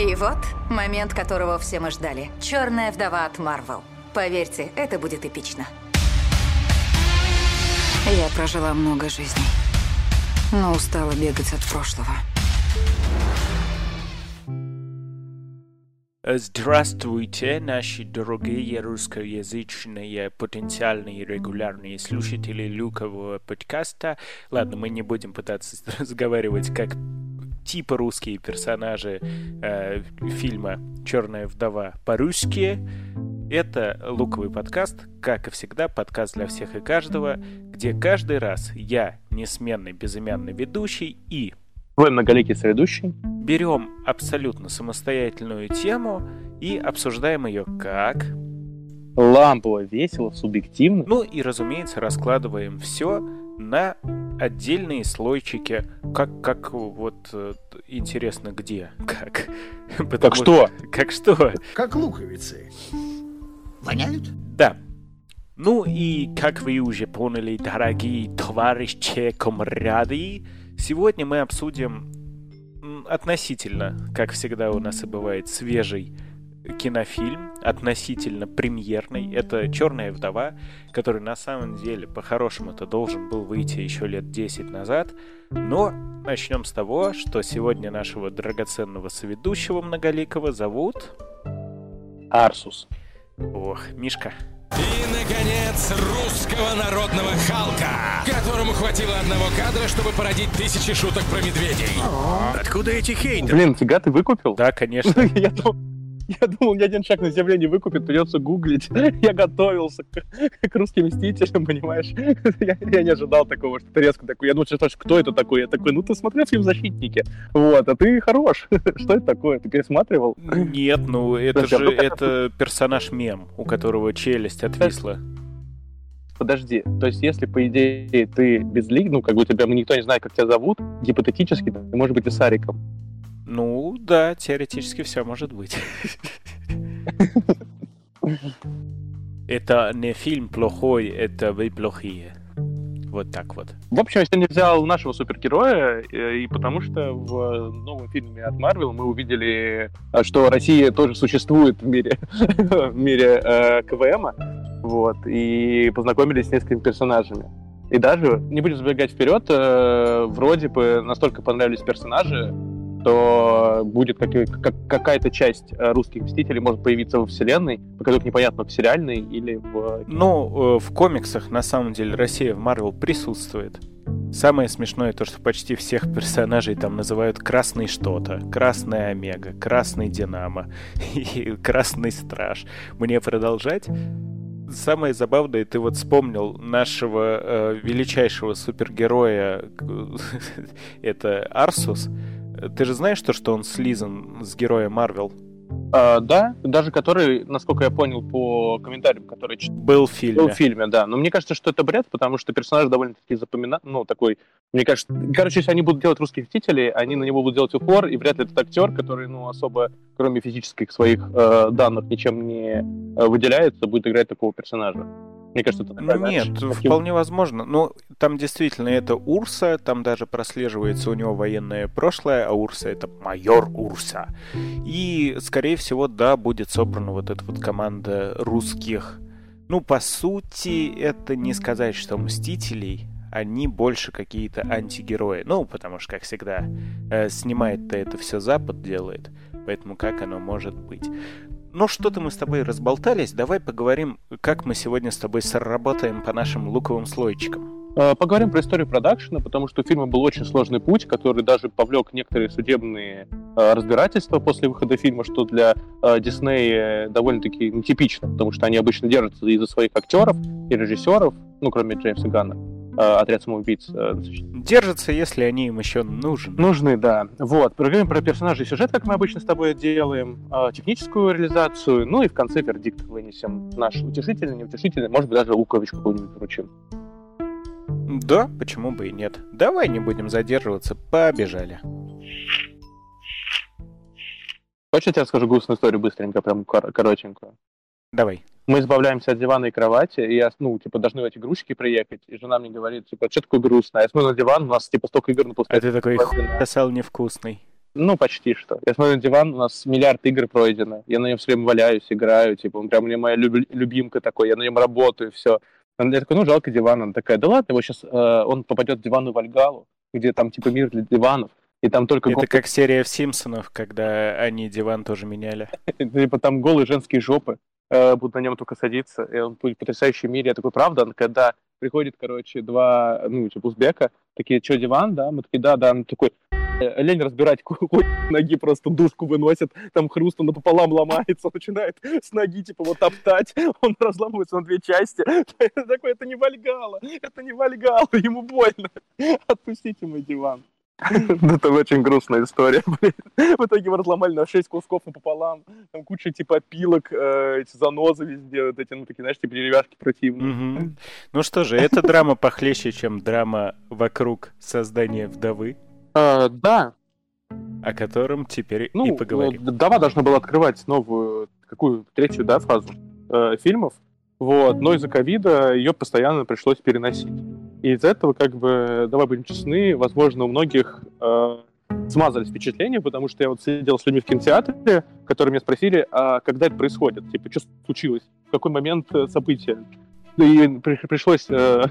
И вот момент, которого все мы ждали. Черная вдова от Марвел. Поверьте, это будет эпично. Я прожила много жизней, но устала бегать от прошлого. Здравствуйте, наши дорогие русскоязычные потенциальные регулярные слушатели люкового подкаста. Ладно, мы не будем пытаться разговаривать как типа русские персонажи э, фильма «Черная вдова» по-русски. Это луковый подкаст, как и всегда, подкаст для всех и каждого, где каждый раз я, несменный безымянный ведущий и Твой многоликий соведущий. берем абсолютно самостоятельную тему и обсуждаем ее как... Лампово, весело, субъективно. Ну и, разумеется, раскладываем все на отдельные слойчики. Как, как вот э, интересно где? Как? Потому что? Как что? Как луковицы. Воняют? Да. Ну и, как вы уже поняли, дорогие товарищи комрады, сегодня мы обсудим относительно, как всегда у нас и бывает, свежий кинофильм, относительно премьерный. Это «Черная вдова», который на самом деле по-хорошему-то должен был выйти еще лет 10 назад. Но начнем с того, что сегодня нашего драгоценного соведущего многоликого зовут... Арсус. Ох, Мишка. И, наконец, русского народного Халка, которому хватило одного кадра, чтобы породить тысячи шуток про медведей. Откуда эти хейтеры? Блин, фига ты выкупил? Да, конечно. Я думал, я думал, ни один шаг на земле не выкупит, придется гуглить. Я готовился к, к русским мстителям, понимаешь? Я, я не ожидал такого, что ты резко такой. Я думал, что кто это такой? Я такой, ну ты смотрел фильм «Защитники». Вот, а ты хорош. Что это такое? Ты пересматривал? Нет, ну это Подожди, а же это персонаж-мем, у которого челюсть отвисла. Подожди, то есть если, по идее, ты безлик, ну, как бы у тебя никто не знает, как тебя зовут, гипотетически ты можешь быть и Сариком. Ну да, теоретически все может быть. Это не фильм плохой, это вы плохие. Вот так вот. В общем, я сегодня взял нашего супергероя, э, и потому что в новом фильме от Марвел мы увидели, э, что Россия тоже существует в мире, в мире э, КВМа, вот, и познакомились с несколькими персонажами. И даже, не будем забегать вперед, э, вроде бы настолько понравились персонажи, то будет как- как- какая-то часть э, русских мстителей может появиться во вселенной, по которой непонятно, в сериальной или в... Ну, э, в комиксах на самом деле Россия в Марвел присутствует. Самое смешное то, что почти всех персонажей там называют Красный что-то, Красная Омега, Красный Динамо и Красный Страж. Мне продолжать? Самое забавное, ты вот вспомнил нашего э, величайшего супергероя, это Арсус. Ты же знаешь то, что он слизан с героя Марвел? А, да, даже который, насколько я понял по комментариям, которые читал Был в фильме. в фильме, да. Но мне кажется, что это бред, потому что персонаж довольно-таки запомина... Ну, такой... Мне кажется... Короче, если они будут делать русских мстителей, они на него будут делать упор, и вряд ли этот актер, который, ну, особо, кроме физических своих э, данных, ничем не э, выделяется, будет играть такого персонажа. Мне кажется, это такая, Нет, вполне возможно. Ну, там действительно это Урса, там даже прослеживается у него военное прошлое, а Урса это майор Урса. И, скорее всего, да, будет собрана вот эта вот команда русских. Ну, по сути, это не сказать, что Мстителей, они больше какие-то антигерои. Ну, потому что, как всегда, э, снимает-то это все Запад делает. Поэтому как оно может быть? Ну, что-то мы с тобой разболтались. Давай поговорим, как мы сегодня с тобой сработаем по нашим луковым слойчикам. Э, Поговорим про историю продакшена, потому что у фильма был очень сложный путь, который даже повлек некоторые судебные э, разбирательства после выхода фильма, что для э, Диснея довольно-таки нетипично, потому что они обычно держатся из-за своих актеров и режиссеров, ну, кроме Джеймса Ганна, отряд самоубийц. э, Держатся, если они им еще нужны. Нужны, да. Вот. Поговорим про персонажей и сюжет, как мы обычно с тобой делаем, э, техническую реализацию, ну и в конце вердикт вынесем. Наш утешительный, неутешительный, может быть, даже лукович какой-нибудь вручим. Да, почему бы и нет. Давай не будем задерживаться, побежали. Хочешь, я тебе расскажу грустную историю быстренько, прям кор- коротенькую? Давай. Мы избавляемся от дивана и кровати, и я, ну, типа, должны эти игрушки приехать, и жена мне говорит, типа, что такое грустно? А я смотрю на диван, у нас, типа, столько игр на А ты такой сосал невкусный. Ну, почти что. Я смотрю на диван, у нас миллиард игр пройдено. Я на нем все время валяюсь, играю, типа, он прям мне моя люб- любимка такой, я на нем работаю, все. Я такой, ну, жалко диван. Она такая, да ладно, его сейчас, э, он попадет в диванную Вальгалу, где там, типа, мир для диванов, и там только... Это как серия в Симпсонов, когда они диван тоже меняли. Типа, там голые женские жопы э, будут на нем только садиться, и он будет в потрясающем мире. Я такой, правда? Когда приходит, короче, два, ну, типа, узбека, такие, что, диван, да? Мы такие, да, да. Он такой, «Э, лень разбирать, хуй ноги просто душку выносит, там хруст, он напополам ломается, начинает с ноги, типа, вот топтать, он разламывается на две части. Такой, это не Вальгала, это не Вальгала, ему больно. Отпустите мой диван. Это очень грустная история, блин. В итоге его разломали на 6 кусков напополам. Там куча типа опилок, э, эти занозы везде, вот эти, ну, такие, знаешь, типа деревяшки противные. Ну что же, эта драма похлеще, чем драма вокруг создания вдовы, А, да, о котором теперь ну, и поговорим. э, Дава должна была открывать новую, какую, третью, да, фазу э, фильмов. Вот, но из-за ковида ее постоянно пришлось переносить. И из-за этого, как бы, давай будем честны, возможно, у многих э, смазались впечатления, потому что я вот сидел с людьми в кинотеатре, которые меня спросили, а когда это происходит, типа, что случилось, в какой момент э, события. И при- пришлось э,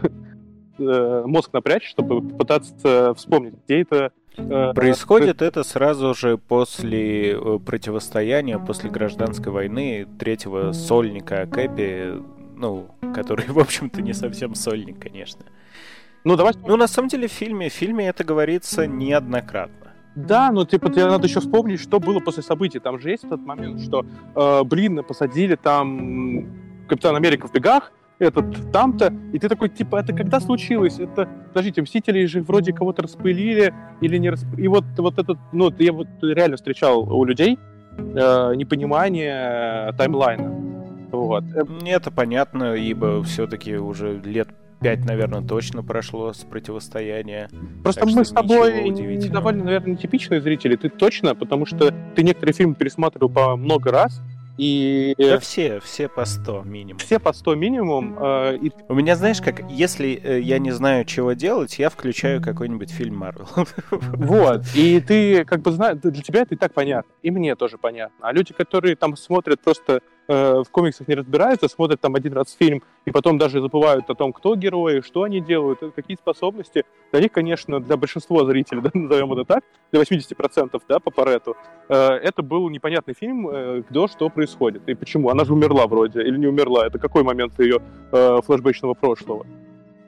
э, мозг напрячь, чтобы попытаться вспомнить, где это э, Происходит это сразу же после э, противостояния, после гражданской войны третьего сольника Кэпи, ну, который, в общем-то, не совсем сольник, конечно. Ну, давай Ну, на самом деле, в фильме, в фильме это говорится неоднократно. Да, но типа тебе надо еще вспомнить, что было после событий. Там же есть этот момент, что, э, блин, посадили там Капитан Америка в бегах, этот там-то, и ты такой, типа, это когда случилось? Это, подождите, Мстители же вроде кого-то распылили или не распылили. И вот, вот этот, ну, я вот реально встречал у людей э, непонимание таймлайна. Вот. Э, Это понятно, ибо все-таки уже лет пять, наверное, точно прошло с противостояния. Просто Так мы с тобой довольно, наверное, нетипичные зрители. Ты точно, потому что ты некоторые фильмы пересматривал по много раз, и э, Да все, все по 100 минимум. все по 100 минимум, э, и У меня, знаешь, как, если э, я не знаю, чего делать, я включаю какой-нибудь фильм Марвел. Вот. И ты как бы знаешь, для тебя это и так понятно. И мне тоже понятно. А люди, которые там смотрят просто э, в комиксах не разбираются, смотрят там один раз фильм и потом даже забывают о том, кто герои, что они делают, э, какие способности. Для них, конечно, для большинства зрителей, да, назовем это так, для 80% да, по Парету, э, это был непонятный фильм, э, кто что происходит и почему. Она же умерла вроде или не умерла. Это какой момент ее э, флешбэчного прошлого?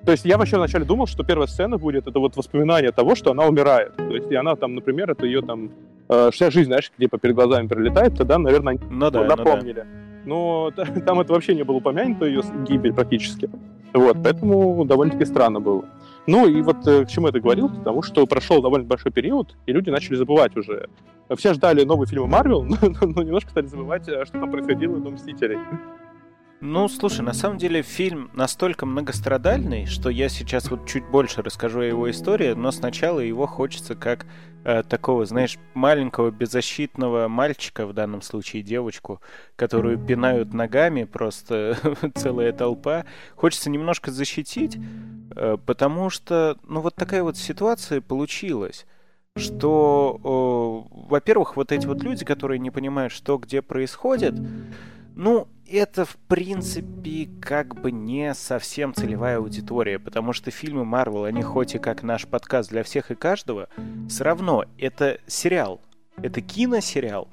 То есть я вообще вначале думал, что первая сцена будет это вот воспоминание того, что она умирает. То есть и она там, например, это ее там э, вся жизнь, знаешь, где по перед глазами пролетает, тогда, наверное, они Ну да, ну, ну да. Но там это вообще не было упомянуто, ее гибель практически. Вот, поэтому довольно-таки странно было. Ну и вот э, к чему это говорил, потому что прошел довольно большой период, и люди начали забывать уже. Все ждали новые фильмы Марвел, но, но немножко стали забывать, э, что там происходило до Мстителей. Ну, слушай, на самом деле фильм настолько многострадальный, что я сейчас вот чуть больше расскажу о его истории, но сначала его хочется как э, такого, знаешь, маленького беззащитного мальчика, в данном случае девочку, которую пинают ногами просто целая толпа. Хочется немножко защитить, э, потому что, ну, вот такая вот ситуация получилась что, во-первых, вот эти вот люди, которые не понимают, что где происходит, ну, это, в принципе, как бы не совсем целевая аудитория, потому что фильмы Марвел, они хоть и как наш подкаст для всех и каждого, все равно это сериал, это киносериал,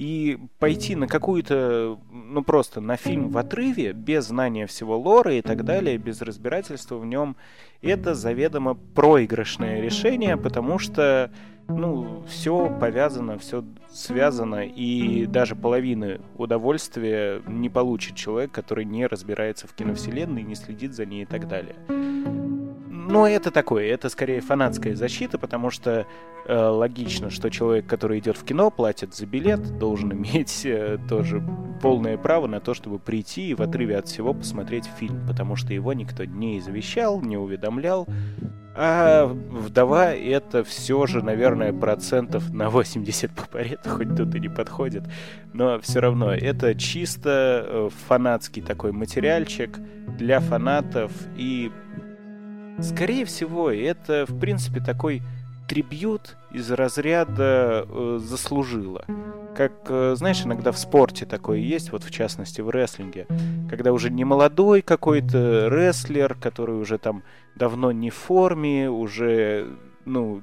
и пойти на какую-то, ну просто на фильм в отрыве, без знания всего лора и так далее, без разбирательства в нем, это заведомо проигрышное решение, потому что, ну, все повязано, все связано, и даже половины удовольствия не получит человек, который не разбирается в киновселенной, не следит за ней и так далее. Но это такое, это скорее фанатская защита, потому что э, логично, что человек, который идет в кино, платит за билет, должен иметь э, тоже полное право на то, чтобы прийти и в отрыве от всего посмотреть фильм, потому что его никто не извещал, не уведомлял. А вдова это все же, наверное, процентов на 80 по Парету, хоть тут и не подходит. Но все равно это чисто э, фанатский такой материальчик для фанатов и Скорее всего, это, в принципе, такой трибьют из разряда э, заслужила. Как, э, знаешь, иногда в спорте такое есть, вот в частности в рестлинге, когда уже не молодой какой-то рестлер, который уже там давно не в форме, уже ну,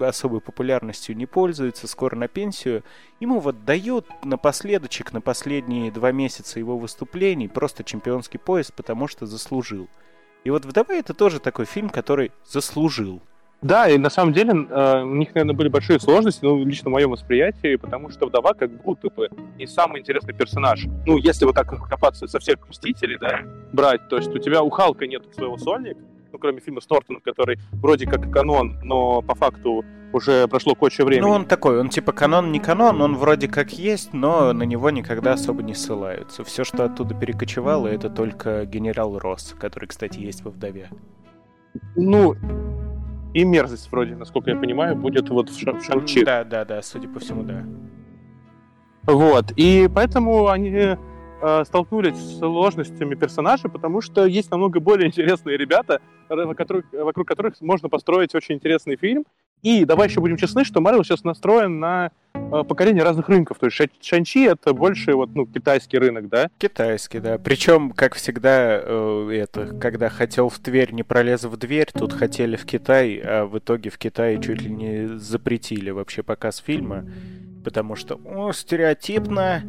особой популярностью не пользуется, скоро на пенсию, ему вот дают напоследочек, на последние два месяца его выступлений просто чемпионский пояс, потому что заслужил. И вот «Вдова» — это тоже такой фильм, который заслужил. Да, и на самом деле э, у них, наверное, были большие сложности, ну, лично в моем восприятии, потому что вдова как будто бы не самый интересный персонаж. Ну, если вот так копаться со всех Мстителей, да, брать, то есть у тебя у Халка нет своего сольника, ну, кроме фильма с Нортоном, который вроде как канон, но по факту уже прошло куча времени. Ну, он такой, он типа канон, не канон, он вроде как есть, но на него никогда особо не ссылаются. Все, что оттуда перекочевало, это только генерал Росс, который, кстати, есть во «Вдове». Ну, и мерзость вроде, насколько я понимаю, будет вот в, Шан- в Шанчи. Да, да, да, судя по всему, да. Вот, и поэтому они э, столкнулись с сложностями персонажа, потому что есть намного более интересные ребята, вокруг которых, вокруг которых можно построить очень интересный фильм. И давай еще будем честны, что Марвел сейчас настроен на э, покорение разных рынков. То есть Ша- Шанчи это больше вот, ну, китайский рынок, да? Китайский, да. Причем, как всегда, э, это, когда хотел в Тверь, не пролез в дверь, тут хотели в Китай, а в итоге в Китае чуть ли не запретили вообще показ фильма, потому что, о, стереотипно,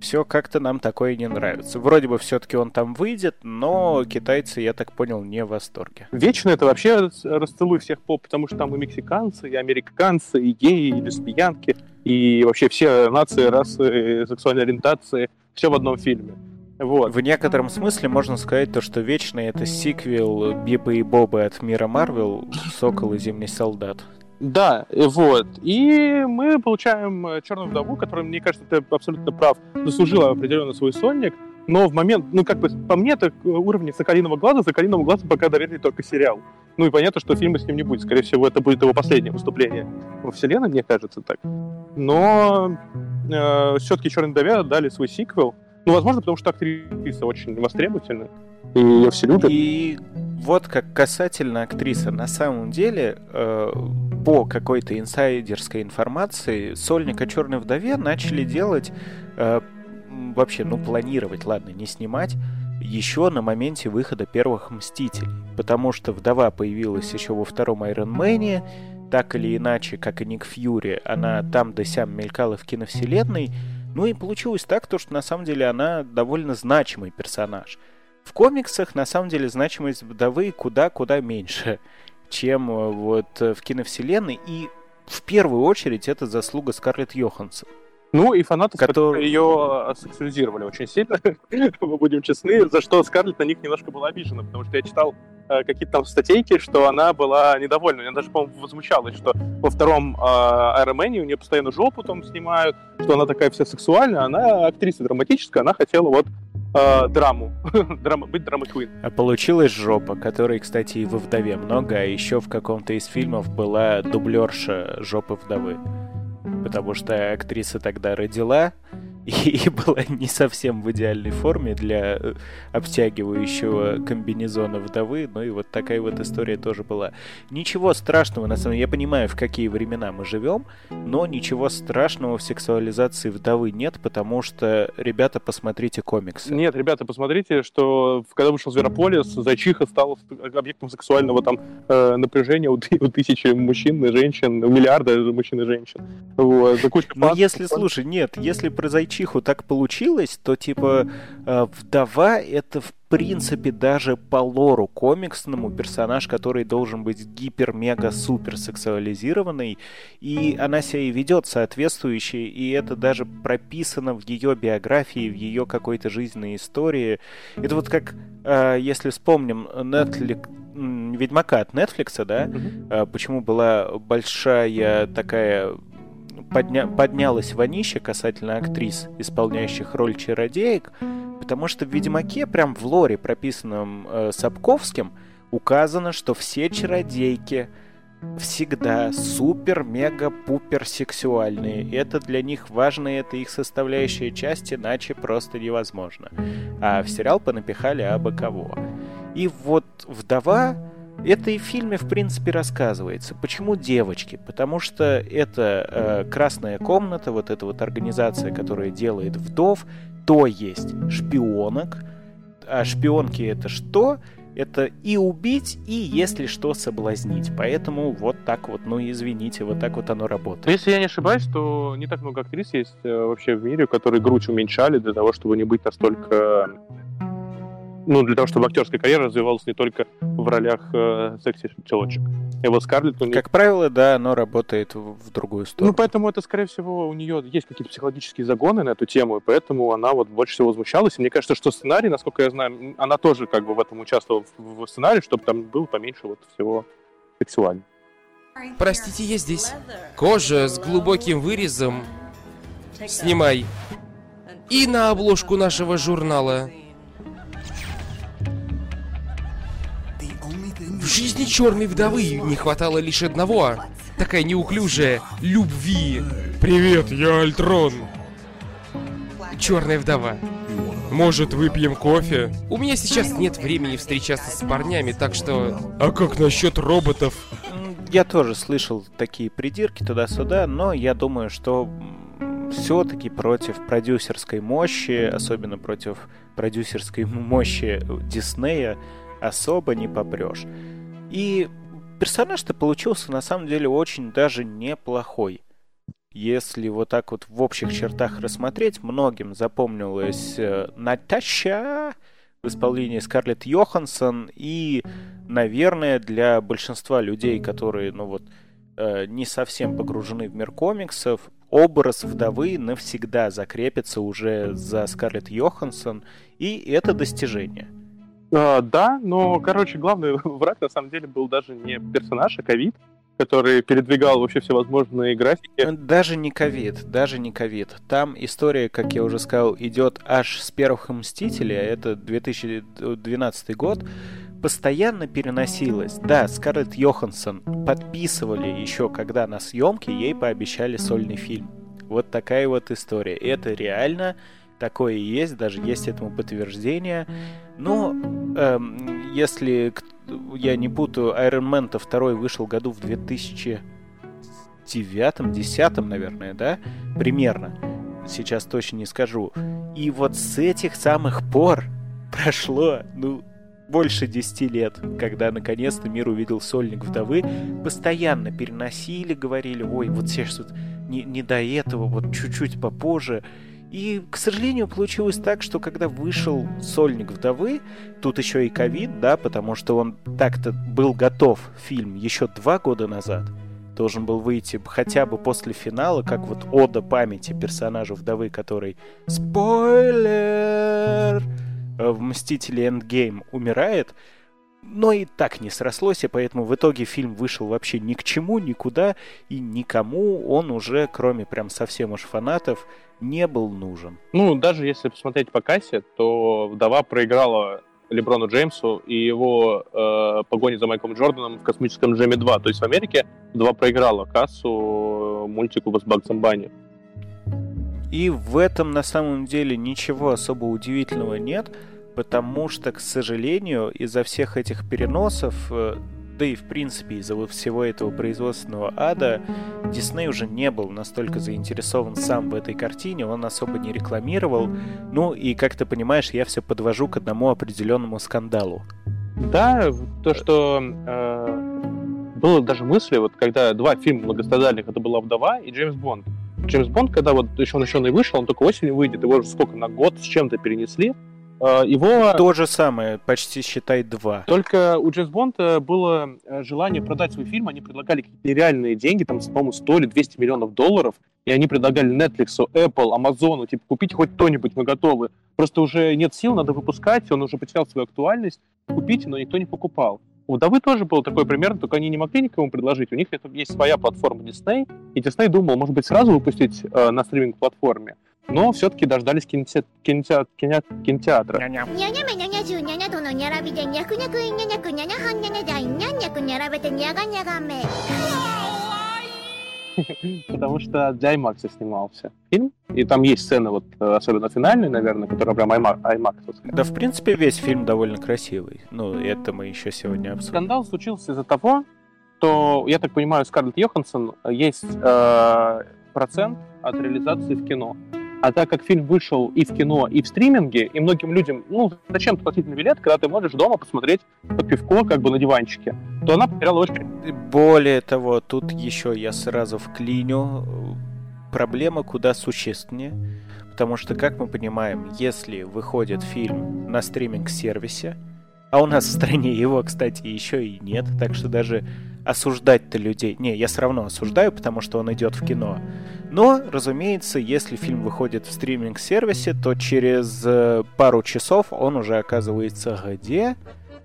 все как-то нам такое не нравится. Вроде бы все-таки он там выйдет, но китайцы, я так понял, не в восторге. Вечно это вообще рас- расцелуй всех поп, потому что там и мексиканцы, и американцы, и геи, и лесбиянки, и вообще все нации, расы, сексуальной ориентации, все в одном фильме. Вот. В некотором смысле можно сказать то, что Вечный это сиквел Бибы и Бобы от мира Марвел, Сокол и Зимний Солдат. Да, вот. И мы получаем э, Черную вдову, которая, мне кажется, ты абсолютно прав, заслужила определенно свой сольник. Но в момент, ну как бы по мне, так уровня Соколиного глаза, Соколиного глаза пока доверили только сериал. Ну и понятно, что фильма с ним не будет. Скорее всего, это будет его последнее выступление во вселенной, мне кажется так. Но э, все-таки Черной вдове дали свой сиквел. Ну, возможно, потому что актриса очень востребовательна. И ее все любят. И вот как касательно актрисы, на самом деле, э, по какой-то инсайдерской информации, сольника Черной вдове начали делать э, вообще, ну, планировать, ладно, не снимать, еще на моменте выхода первых Мстителей. Потому что вдова появилась еще во втором Iron Man, так или иначе, как и Ник Фьюри, она там да сям мелькала в киновселенной. Ну и получилось так, то, что на самом деле она довольно значимый персонаж. В комиксах, на самом деле, значимость вдовы куда-куда меньше, чем э, вот э, в киновселенной. И в первую очередь это заслуга Скарлетт Йоханссон. Ну и фанаты, которые ее сексуализировали очень сильно, мы будем честны, за что Скарлетт на них немножко была обижена, потому что я читал э, какие-то там статейки, что она была недовольна. Я даже, по-моему, возмущалась, что во втором э, Iron у нее постоянно жопу там снимают, что она такая вся сексуальная, она актриса драматическая, она хотела вот э, драму, быть драма. А получилась жопа, которой, кстати, и во «Вдове» много, а еще в каком-то из фильмов была дублерша жопы вдовы. Потому что актриса тогда родила и, и была не совсем в идеальной форме для э, обтягивающего комбинезона вдовы. Ну и вот такая вот история тоже была. Ничего страшного, на самом деле, я понимаю, в какие времена мы живем, но ничего страшного в сексуализации вдовы нет, потому что, ребята, посмотрите комиксы. Нет, ребята, посмотрите, что когда вышел Зверополис, Зайчиха стала объектом сексуального там э, напряжения у, у тысячи мужчин и женщин, у миллиарда мужчин и женщин. Вот, за кучу Ну, фактов. если, слушай, нет, если про зайчиху так получилось, то, типа, э, вдова — это, в принципе, даже по лору комиксному персонаж, который должен быть гипер-мега-супер сексуализированный, и она себя и ведет соответствующе, и это даже прописано в ее биографии, в ее какой-то жизненной истории. Это вот как, э, если вспомним Netflix, м, Ведьмака от Netflix, да, э, почему была большая такая подня... поднялась вонища касательно актрис, исполняющих роль чародеек, потому что в «Ведьмаке», прям в лоре, прописанном э, Сапковским, указано, что все чародейки всегда супер-мега-пупер сексуальные. Это для них важно, это их составляющая часть, иначе просто невозможно. А в сериал понапихали абы кого. И вот «Вдова» Это и в фильме, в принципе, рассказывается. Почему девочки? Потому что это э, Красная комната, вот эта вот организация, которая делает вдов, то есть шпионок. А шпионки это что? Это и убить, и, если что, соблазнить. Поэтому вот так вот, ну извините, вот так вот оно работает. Если я не ошибаюсь, то не так много актрис есть э, вообще в мире, которые грудь уменьшали для того, чтобы не быть настолько ну, для того, чтобы актерская карьера развивалась не только в ролях э, секси-челочек. И вот Скарлетт... Нее... Как правило, да, оно работает в, в другую сторону. Ну, поэтому это, скорее всего, у нее есть какие-то психологические загоны на эту тему, и поэтому она вот больше всего возмущалась. И мне кажется, что сценарий, насколько я знаю, она тоже как бы в этом участвовала в, в сценарии, чтобы там было поменьше вот всего сексуально. Простите, я здесь. Кожа с глубоким вырезом. Снимай. И на обложку нашего журнала. В жизни черной вдовы не хватало лишь одного. Такая неуклюжая любви. Привет, я Альтрон. Черная вдова. Может, выпьем кофе? У меня сейчас нет времени встречаться с парнями, так что... А как насчет роботов? Я тоже слышал такие придирки туда-сюда, но я думаю, что все-таки против продюсерской мощи, особенно против продюсерской мощи Диснея, особо не попрешь. И персонаж-то получился на самом деле очень даже неплохой. Если вот так вот в общих чертах рассмотреть, многим запомнилась э, Наташа в исполнении Скарлетт Йоханссон и, наверное, для большинства людей, которые, ну вот, э, не совсем погружены в мир комиксов, образ вдовы навсегда закрепится уже за Скарлетт Йоханссон, и это достижение – Uh, да, но, короче, главный враг на самом деле был даже не персонаж, а ковид, который передвигал вообще всевозможные графики. Даже не ковид, даже не ковид. Там история, как я уже сказал, идет аж с первых Мстителей, а это 2012 год, постоянно переносилась. Да, Скарлетт Йоханссон подписывали еще, когда на съемке ей пообещали сольный фильм. Вот такая вот история. Это реально такое есть, даже есть этому подтверждение. Но эм, если я не путаю, Iron Man-то второй вышел году в 2009-2010, наверное, да? Примерно. Сейчас точно не скажу. И вот с этих самых пор прошло, ну, больше 10 лет, когда наконец-то мир увидел сольник вдовы, постоянно переносили, говорили, ой, вот сейчас вот не, не до этого, вот чуть-чуть попозже. И, к сожалению, получилось так, что когда вышел «Сольник вдовы», тут еще и ковид, да, потому что он так-то был готов, фильм, еще два года назад, должен был выйти хотя бы после финала, как вот ода памяти персонажу вдовы, который спойлер в «Мстителе Эндгейм» умирает, но и так не срослось, и поэтому в итоге фильм вышел вообще ни к чему, никуда, и никому он уже, кроме прям совсем уж фанатов, не был нужен. Ну, даже если посмотреть по кассе, то «Вдова» проиграла Леброну Джеймсу и его э, погоне за Майком Джорданом в «Космическом Джеме 2». То есть в Америке «Вдова» проиграла кассу мультику с Баксом Банни. И в этом на самом деле ничего особо удивительного нет, потому что, к сожалению, из-за всех этих переносов э, да и в принципе из-за всего этого производственного ада Дисней уже не был настолько заинтересован сам в этой картине, он особо не рекламировал. Ну и, как ты понимаешь, я все подвожу к одному определенному скандалу. Да, то, что э, было даже мысли, вот когда два фильма многострадальных, это была «Вдова» и «Джеймс Бонд». Джеймс Бонд, когда вот еще он еще не вышел, он только осенью выйдет, его уже сколько, на год с чем-то перенесли, его... То же самое, почти считай два. Только у Джеймс Бонда было э, желание продать свой фильм, они предлагали какие-то нереальные деньги, там, по-моему, 100 или 200 миллионов долларов, и они предлагали Netflix, Apple, Amazon, типа, купить хоть кто-нибудь, мы готовы. Просто уже нет сил, надо выпускать, он уже потерял свою актуальность, купите, но никто не покупал. У Вдовы тоже был такой пример, только они не могли никому предложить. У них это есть своя платформа Disney, и Disney думал, может быть, сразу выпустить э, на стриминг-платформе но все-таки дождались кинотеатра. кинотеатра. потому что для IMAX снимался фильм, и там есть сцена, вот особенно финальная, наверное, которая прям IMAX. Да, в принципе, весь фильм довольно красивый. Ну, это мы еще сегодня обсудим. Скандал случился из-за того, что, я так понимаю, Скарлетт Йоханссон есть э, процент от реализации в кино. А так как фильм вышел и в кино, и в стриминге, и многим людям, ну, зачем платить на билет, когда ты можешь дома посмотреть под пивко, как бы на диванчике, то она потеряла очень... Более того, тут еще я сразу вклиню проблема куда существеннее, потому что, как мы понимаем, если выходит фильм на стриминг-сервисе, а у нас в стране его, кстати, еще и нет, так что даже осуждать-то людей... Не, я все равно осуждаю, потому что он идет в кино. Но, разумеется, если фильм выходит в стриминг-сервисе, то через э, пару часов он уже оказывается где?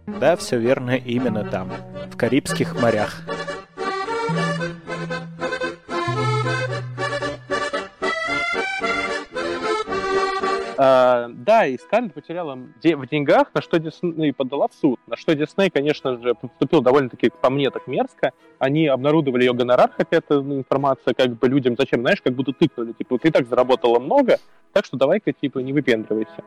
Да, все верно, именно там, в Карибских морях. А, да, и Скарлетт потеряла в деньгах, на что Дисней подала в суд. На что Дисней, конечно же, поступил довольно-таки, по мне, так мерзко. Они обнародовали ее гонорар, хотя это информация как бы людям, зачем, знаешь, как будто тыкнули. Типа, ты и так заработала много, так что давай-ка, типа, не выпендривайся.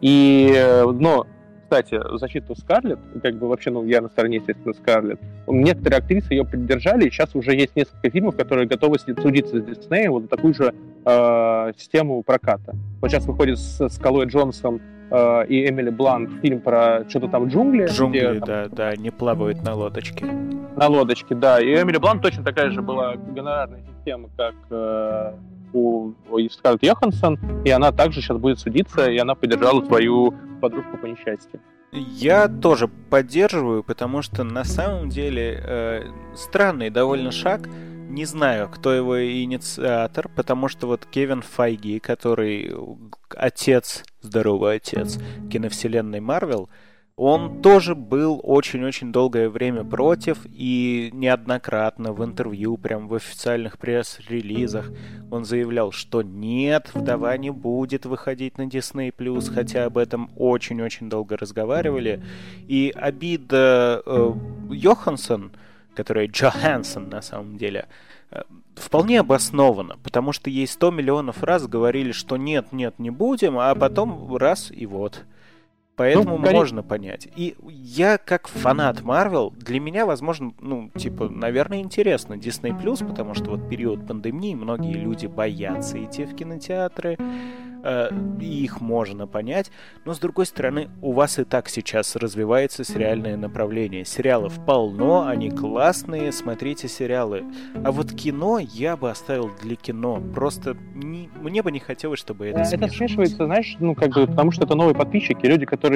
И, но кстати, защиту Скарлетт, как бы вообще, ну, я на стороне, естественно, Скарлетт, некоторые актрисы ее поддержали, и сейчас уже есть несколько фильмов, которые готовы судиться с Диснеем вот такую же э, систему проката. Вот сейчас выходит с Скалой Джонсом э, и Эмили Блант фильм про что-то там джунгли. Джунгли, где, да, там, да, не плавают на лодочке. На лодочке, да. И Эмили Блант точно такая же была гонорарная система, как э, у, у Скарлетт Йоханссон, и она также сейчас будет судиться, и она поддержала свою подружку по несчастью. Я тоже поддерживаю, потому что на самом деле э, странный довольно шаг. Не знаю, кто его инициатор, потому что вот Кевин Файги, который отец, здоровый отец киновселенной Марвел, он тоже был очень-очень долгое время против и неоднократно в интервью, прям в официальных пресс-релизах, он заявлял, что нет, вдова не будет выходить на Disney+, хотя об этом очень-очень долго разговаривали. И обида э, Йоханссон, которая Джохансон на самом деле, э, вполне обоснована, потому что ей 100 миллионов раз говорили, что нет, нет, не будем, а потом раз и вот. Поэтому ну, можно понять. И я, как фанат Марвел, для меня, возможно, ну, типа, наверное, интересно Disney Plus, потому что вот период пандемии многие люди боятся идти в кинотеатры э, их можно понять, но с другой стороны, у вас и так сейчас развивается сериальное направление. Сериалов полно, они классные, смотрите сериалы. А вот кино я бы оставил для кино. Просто не, мне бы не хотелось, чтобы это Это смешивается, знаешь, ну, как бы, потому что это новые подписчики, люди, которые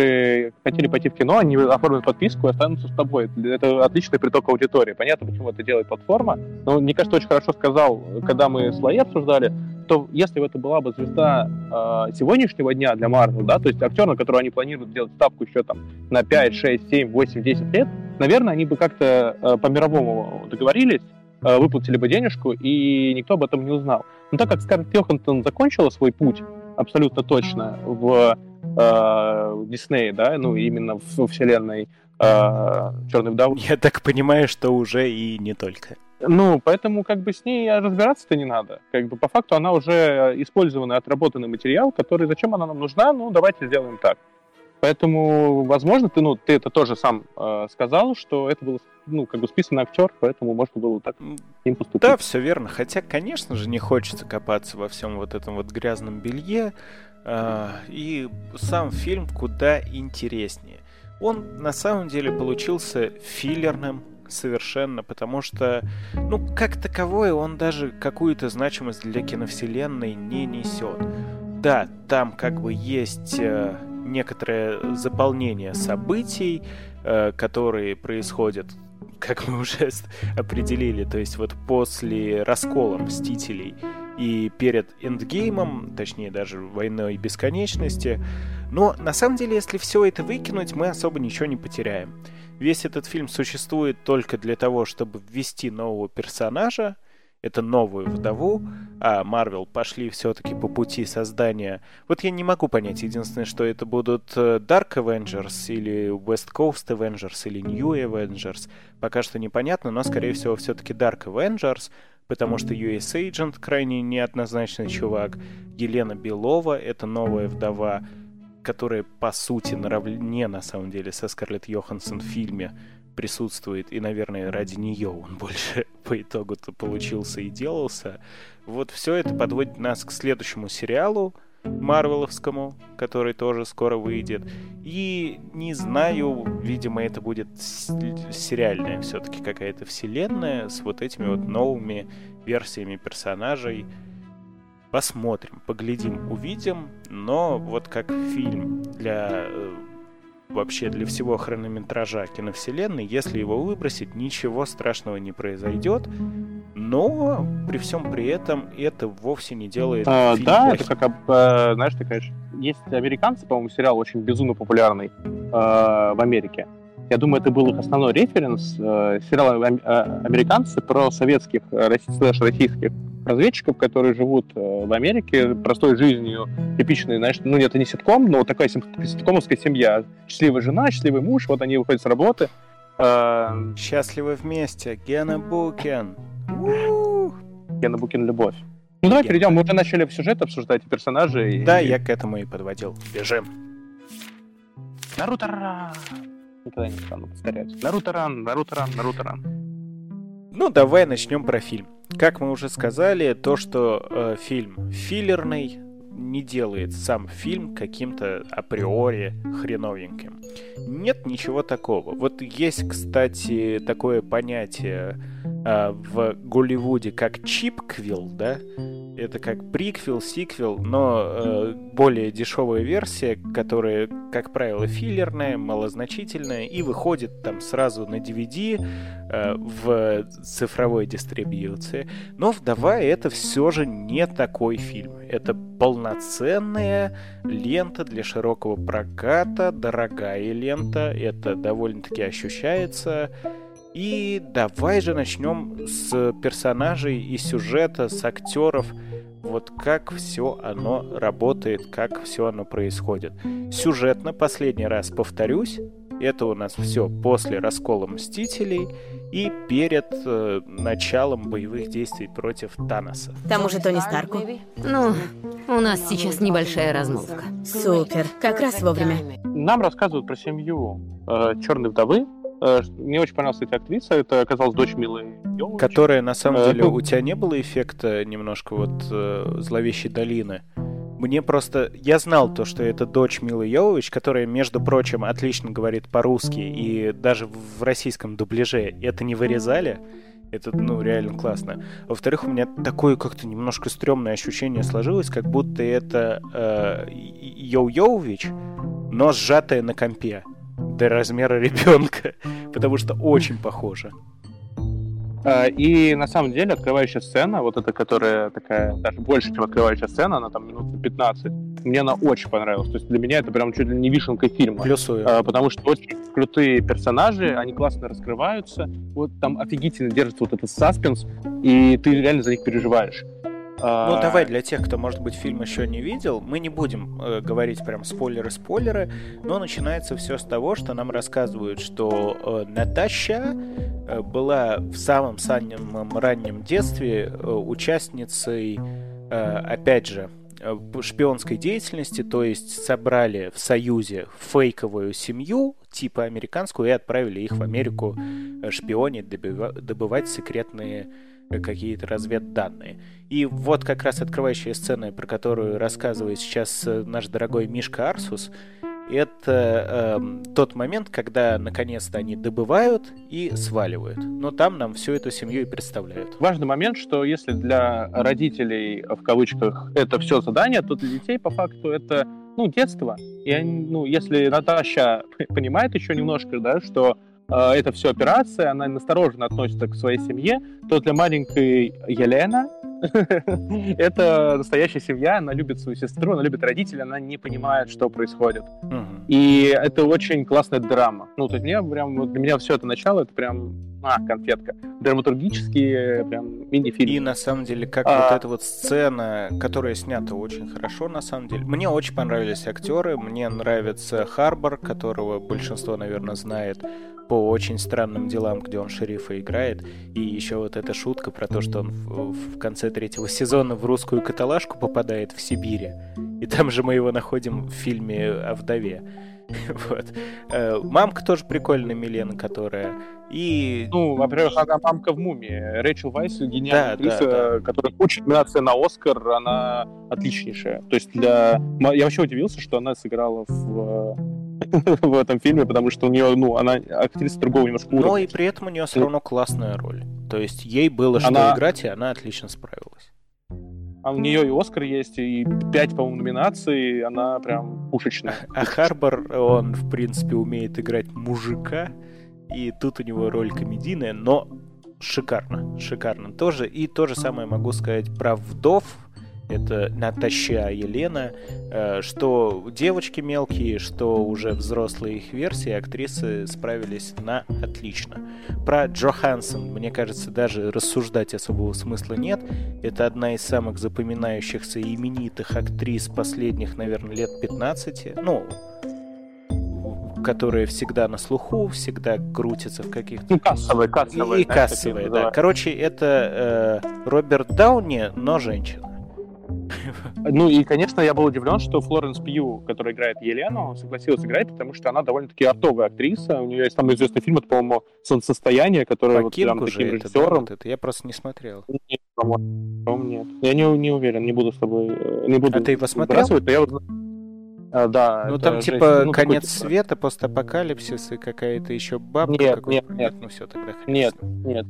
хотели пойти в кино, они оформят подписку и останутся с тобой. Это отличный приток аудитории. Понятно, почему это делает платформа, но мне кажется, очень хорошо сказал, когда мы слои обсуждали, то если бы это была бы звезда э, сегодняшнего дня для Марвел, да, то есть актер, на которого они планируют делать ставку еще там на 5, 6, 7, 8, 10 лет, наверное, они бы как-то э, по-мировому договорились, э, выплатили бы денежку, и никто об этом не узнал. Но так как Скарлетт Йоханссон закончила свой путь абсолютно точно в э, да, ну именно в вселенной э, Черной вдовы. Я так понимаю, что уже и не только. Ну, поэтому как бы с ней разбираться-то не надо. Как бы по факту она уже использованный, отработанный материал, который зачем она нам нужна, ну, давайте сделаем так. Поэтому, возможно, ты, ну, ты это тоже сам э, сказал, что это был, ну, как бы списанный актер, поэтому можно было так им поступить. Да, все верно. Хотя, конечно же, не хочется копаться во всем вот этом вот грязном белье. Э, и сам фильм куда интереснее. Он на самом деле получился филлерным, совершенно, потому что, ну, как таковое он даже какую-то значимость для киновселенной не несет. Да, там как бы есть э, некоторое заполнение событий, э, которые происходят как мы уже определили, то есть вот после раскола Мстителей и перед Эндгеймом, точнее даже Войной Бесконечности. Но на самом деле, если все это выкинуть, мы особо ничего не потеряем. Весь этот фильм существует только для того, чтобы ввести нового персонажа, это новую вдову, а Марвел пошли все-таки по пути создания... Вот я не могу понять, единственное, что это будут э, Dark Avengers или West Coast Avengers или New Avengers. Пока что непонятно, но, скорее всего, все-таки Dark Avengers, потому что US Agent крайне неоднозначный чувак. Елена Белова — это новая вдова, которая, по сути, наравне, на самом деле, со Скарлетт Йоханссон в фильме присутствует, и, наверное, ради нее он больше по итогу-то получился и делался. Вот все это подводит нас к следующему сериалу, Марвеловскому, который тоже скоро выйдет. И не знаю, видимо, это будет сериальная все-таки какая-то вселенная с вот этими вот новыми версиями персонажей. Посмотрим, поглядим, увидим. Но вот как фильм для э, вообще для всего хронометража киновселенной, если его выбросить, ничего страшного не произойдет. Но при всем при этом это вовсе не делает а, фильм Да, плохим. это как, э, знаешь, такая есть американцы, по-моему, сериал очень безумно популярный э, в Америке. Я думаю, это был их основной референс. Э, сериал э, «Американцы» про советских, э, российских разведчиков, которые живут э, в Америке простой жизнью, типичной, знаешь, ну, это не ситком, но такая ситкомовская семья. Счастливая жена, счастливый муж, вот они выходят с работы. Э, Счастливы вместе. Гена Букин. Гена Букин «Любовь». Ну, давай перейдем. Мы уже начали в сюжет обсуждать персонажей. Да, и... я к этому и подводил. Бежим. Наруто Никогда не стану повторять. Наруто-ран, Наруто-ран, Наруто-ран. Ну, давай начнем про фильм. Как мы уже сказали, то, что э, фильм филлерный, не делает сам фильм каким-то априори хреновеньким. Нет ничего такого. Вот есть, кстати, такое понятие э, в Голливуде как чипквилл, да? Это как приквел, сиквел, но э, более дешевая версия, которая, как правило, филлерная, малозначительная и выходит там сразу на DVD э, в цифровой дистрибьюции. Но «Вдова» — это все же не такой фильм. Это полноценная лента для широкого проката, дорогая лента, это довольно-таки ощущается. И давай же начнем с персонажей и сюжета, с актеров. Вот как все оно работает, как все оно происходит. Сюжетно, последний раз повторюсь, это у нас все после раскола Мстителей и перед э, началом боевых действий против Таноса. Тому же Тони Старку. Ну, у нас сейчас небольшая размолвка. Супер, как раз вовремя. Нам рассказывают про семью э, Черной вдовы. Э, мне очень понравилась эта актриса, это оказалась дочь Милы Йовович. Которая, на самом Э, деле, ну- у тебя не было эффекта немножко вот э, зловещей долины? Мне просто... Я знал то, что это дочь Милы Йовович, которая, между прочим, отлично говорит по-русски, и даже в российском дубляже это не вырезали. Это, ну, реально классно. Во-вторых, у меня такое как-то немножко стрёмное ощущение сложилось, как будто это э, Йоу-Йовович, но сжатое на компе до размера ребенка, потому что очень похоже. Э, И на самом деле открывающая сцена, вот эта, которая такая, даже больше, чем открывающая сцена, она там минут на 15, мне она очень понравилась. То есть для меня это прям чуть ли не вишенка фильма. Плюсую. Э, Потому что очень крутые персонажи, они классно раскрываются, вот там офигительно держится вот этот саспенс, и ты реально за них переживаешь. Ну, давай для тех, кто, может быть, фильм еще не видел, мы не будем э, говорить прям спойлеры-спойлеры, но начинается все с того, что нам рассказывают, что э, Наташа э, была в самом самом раннем детстве э, участницей, э, опять же, э, шпионской деятельности, то есть собрали в Союзе фейковую семью, типа американскую, и отправили их в Америку э, шпионить, добывать секретные какие-то разведданные. И вот как раз открывающая сцена, про которую рассказывает сейчас э, наш дорогой Мишка Арсус, это эм, тот момент, когда наконец-то они добывают и сваливают. Но там нам всю эту семью и представляют. Важный момент, что если для родителей, в кавычках, это все задание, то для детей, по факту, это, ну, детство. И, они, ну, если Наташа понимает еще немножко, да, что э, это все операция, она настороженно относится к своей семье, то для маленькой Елены это настоящая семья, она любит свою сестру, она любит родителей, она не понимает, что происходит. И это очень классная драма. Ну, то есть мне прям, для меня все это начало, это прям, а, конфетка. Драматургический прям мини-фильм. И на самом деле, как А. вот эта вот сцена, которая снята очень хорошо, на самом деле. Мне очень понравились актеры, мне нравится Харбор, которого большинство, наверное, знает по очень странным делам, где он шерифа играет. И еще вот эта шутка про то, что он в, в конце третьего сезона в русскую каталажку попадает в Сибири. И там же мы его находим в фильме о вдове. Вот. Э, Мамка тоже прикольная, Милена, которая. И Ну, во-первых, она мамка в мумии. Рэйчел Вайс, гениальная Да, да, актриса, которая получит номинацию на Оскар, она отличнейшая. То есть для... Я вообще удивился, что она сыграла в, в этом фильме, потому что у нее, ну, она актриса другого немножко Но уровня. и при этом у нее все равно классная роль. То есть ей было что Она- играть, и она отлично справилась. А у нее и Оскар есть, и пять, по-моему, номинаций, она прям пушечная. А Харбор, он, в принципе, умеет играть мужика, и тут у него роль комедийная, но шикарно, шикарно тоже. И то же самое могу сказать про вдов, это Наташа Елена, э, что девочки мелкие, что уже взрослые их версии, актрисы справились на отлично. Про Джоханссон, мне кажется, даже рассуждать особого смысла нет. Это одна из самых запоминающихся и именитых актрис последних, наверное, лет 15. Ну, которая всегда на слуху, всегда крутится в каких-то Ну, кассовая, кассовая. и знаешь, кассовые, да. Короче, это э, Роберт Дауни, но женщина. Ну и, конечно, я был удивлен, что Флоренс Пью, которая играет Елену, согласилась играть, потому что она довольно-таки артовая актриса. У нее есть самый известный фильм, это, по-моему, «Солнцестояние», которое По вот прям таким это, да, режиссером. вот это. Я просто не смотрел. Нет, по-моему, нет. Я не, не уверен, не буду с тобой... э, Не буду А ты его смотрел? но я вот... А, да, Ну там жесть. типа Ну, такой, конец типа, света, постапокалипсис и какая-то еще бабка. Нет, нет, нет. ну все тогда. хрен Нет, нет.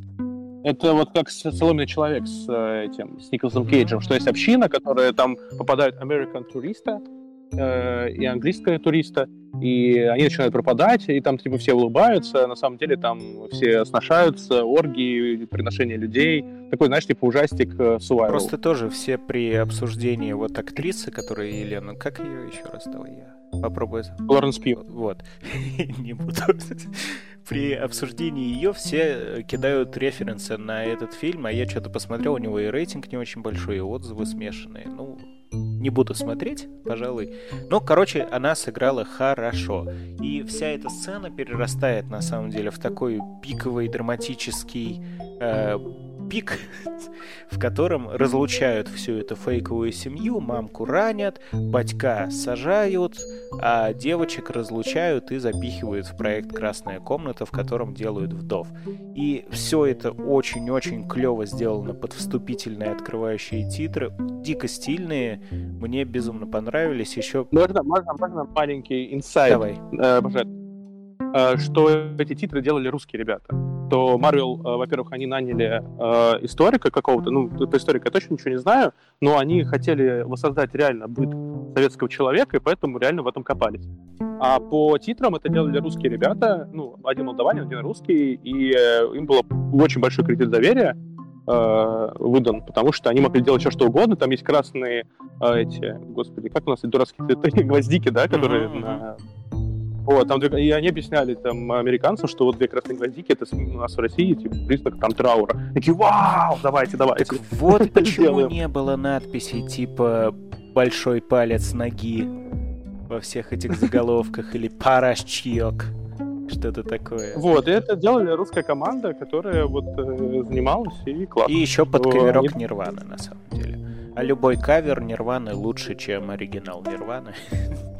Это вот как соломенный человек с э, этим, с Николасом Кейджем, что есть община, которая там попадают American туриста э, и английская туриста, и они начинают пропадать, и там типа все улыбаются, на самом деле там все сношаются, оргии, приношения людей, такой, знаешь, типа ужастик э, survival. Просто тоже все при обсуждении вот актрисы, которая Елена, как ее еще раз давай я попробую. Лоренс Пью. Вот. Не буду. При обсуждении ее все э, кидают референсы на этот фильм, а я что-то посмотрел, у него и рейтинг не очень большой, и отзывы смешанные. Ну, не буду смотреть, пожалуй. Но, короче, она сыграла хорошо. И вся эта сцена перерастает, на самом деле, в такой пиковый драматический э, пик, в котором разлучают всю эту фейковую семью, мамку ранят, батька сажают, а девочек разлучают и запихивают в проект «Красная комната», в котором делают вдов. И все это очень-очень клево сделано под вступительные открывающие титры, дико стильные, мне безумно понравились. Еще Можно, можно, можно маленький инсайт? давай. э, э, что эти титры делали русские ребята. То Marvel, э, во-первых, они наняли э, историка какого-то, ну, по историка я точно ничего не знаю, но они хотели воссоздать реально быт советского человека, и поэтому реально в этом копались. А по титрам это делали русские ребята, ну, один молдаванин, один русский, и э, им было очень большой кредит доверия э, выдан, потому что они могли делать все, что угодно. Там есть красные э, эти, господи, как у нас эти дурацкие цветы, гвоздики, да, которые Мгм, на- Вот, там, и они объясняли там американцам, что вот две красные гвоздики, это у нас в России, типа, признак там траура. Такие, вау, давайте, давайте. Так вот почему не было надписей типа «большой палец ноги» во всех этих заголовках или «парашчиок». Что-то такое. Вот, и это делали русская команда, которая вот э, занималась, и классно. И еще под каверок они- Нирваны, на самом деле. А любой кавер Нирваны лучше, чем оригинал Нирваны.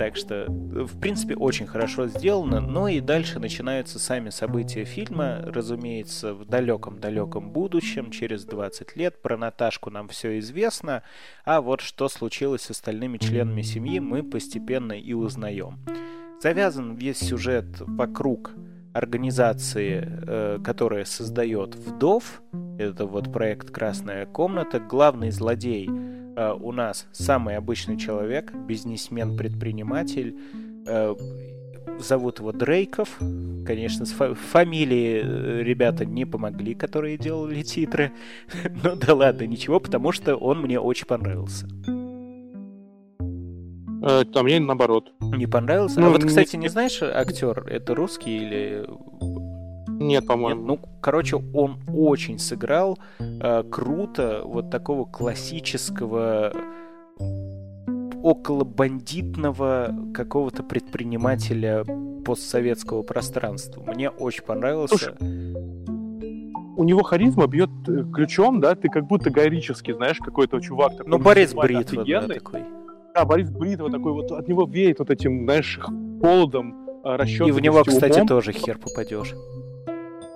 Так что, в принципе, очень хорошо сделано. Ну и дальше начинаются сами события фильма. Разумеется, в далеком-далеком будущем, через 20 лет. Про Наташку нам все известно. А вот что случилось с остальными членами семьи, мы постепенно и узнаем. Завязан весь сюжет вокруг организации, э, которая создает вдов. Это вот проект «Красная комната». Главный злодей э, у нас самый обычный человек, бизнесмен-предприниматель. Э, зовут его Дрейков. Конечно, с фа- фамилии ребята не помогли, которые делали титры. Ну да ладно, ничего, потому что он мне очень понравился. Э, а мне наоборот. Не понравился? Ну, а вот, не- кстати, не знаешь, актер, это русский или... Нет, Нет, по-моему. ну, короче, он очень сыграл э, круто вот такого классического около бандитного какого-то предпринимателя постсоветского пространства. Мне очень понравился. Слушай, У него харизма бьет э, ключом, да, ты как будто героически, знаешь, какой-то чувак такой. ну, Борис Бритва, да, такой. Да, Борис Бритва такой вот, от него веет вот этим, знаешь, холодом, расчетом. И в него, кстати, тоже хер попадешь.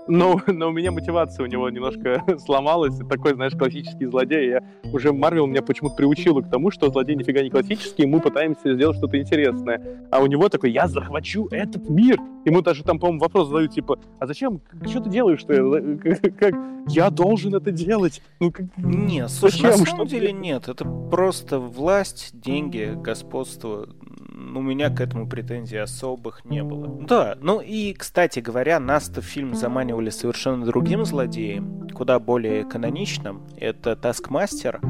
Но, но у меня мотивация у него немножко сломалась. Такой, знаешь, классический злодей. Я уже Марвел меня почему-то приучила к тому, что злодей нифига не классический, мы пытаемся сделать что-то интересное. А у него такой, я захвачу этот мир. Ему даже там, по-моему, вопрос задают, типа, а зачем, что ты делаешь ты? Как, я должен это делать. Ну, как, Не, слушай, на Зачем? самом Что деле нет. Это просто власть, деньги, господство. У меня к этому претензий особых не было. Да, ну и, кстати говоря, нас-то в фильм заманивали совершенно другим злодеем, куда более каноничным. Это Таскмастер,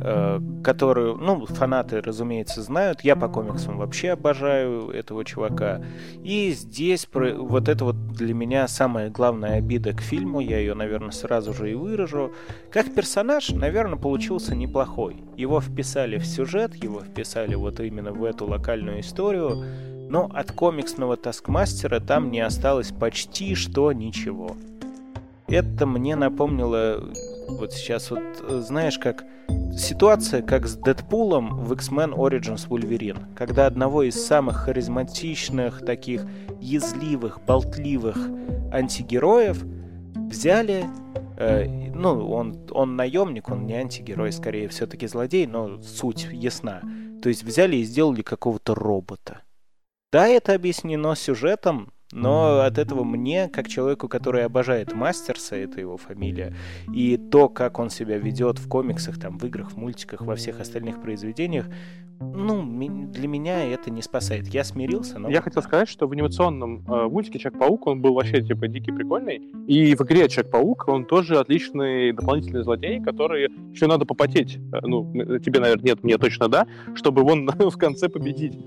э, который, ну, фанаты, разумеется, знают. Я по комиксам вообще обожаю этого чувака. И здесь вот это вот для меня самая главная обида к фильму, я ее, наверное, сразу же и выражу. Как персонаж, наверное, получился неплохой. Его вписали в сюжет, его вписали вот именно в эту локальную историю, но от комиксного Таскмастера там не осталось почти что ничего. Это мне напомнило вот сейчас вот, э, знаешь, как ситуация, как с Дэдпулом в X-Men Origins Wolverine, когда одного из самых харизматичных, таких язвливых, болтливых антигероев взяли Э, ну, он, он наемник, он не антигерой, скорее все-таки злодей, но суть ясна. То есть взяли и сделали какого-то робота. Да, это объяснено сюжетом, но от этого мне, как человеку, который обожает Мастерса, это его фамилия, и то, как он себя ведет в комиксах, там, в играх, в мультиках, во всех остальных произведениях, ну, для меня это не спасает. Я смирился, но... Я хотел сказать, что в анимационном э, мультике Человек-паук, он был вообще, типа, дикий, прикольный. И в игре Человек-паук, он тоже отличный дополнительный злодей, который еще надо попотеть. Э, Ну, тебе, наверное, нет, мне точно да, чтобы его в конце победить.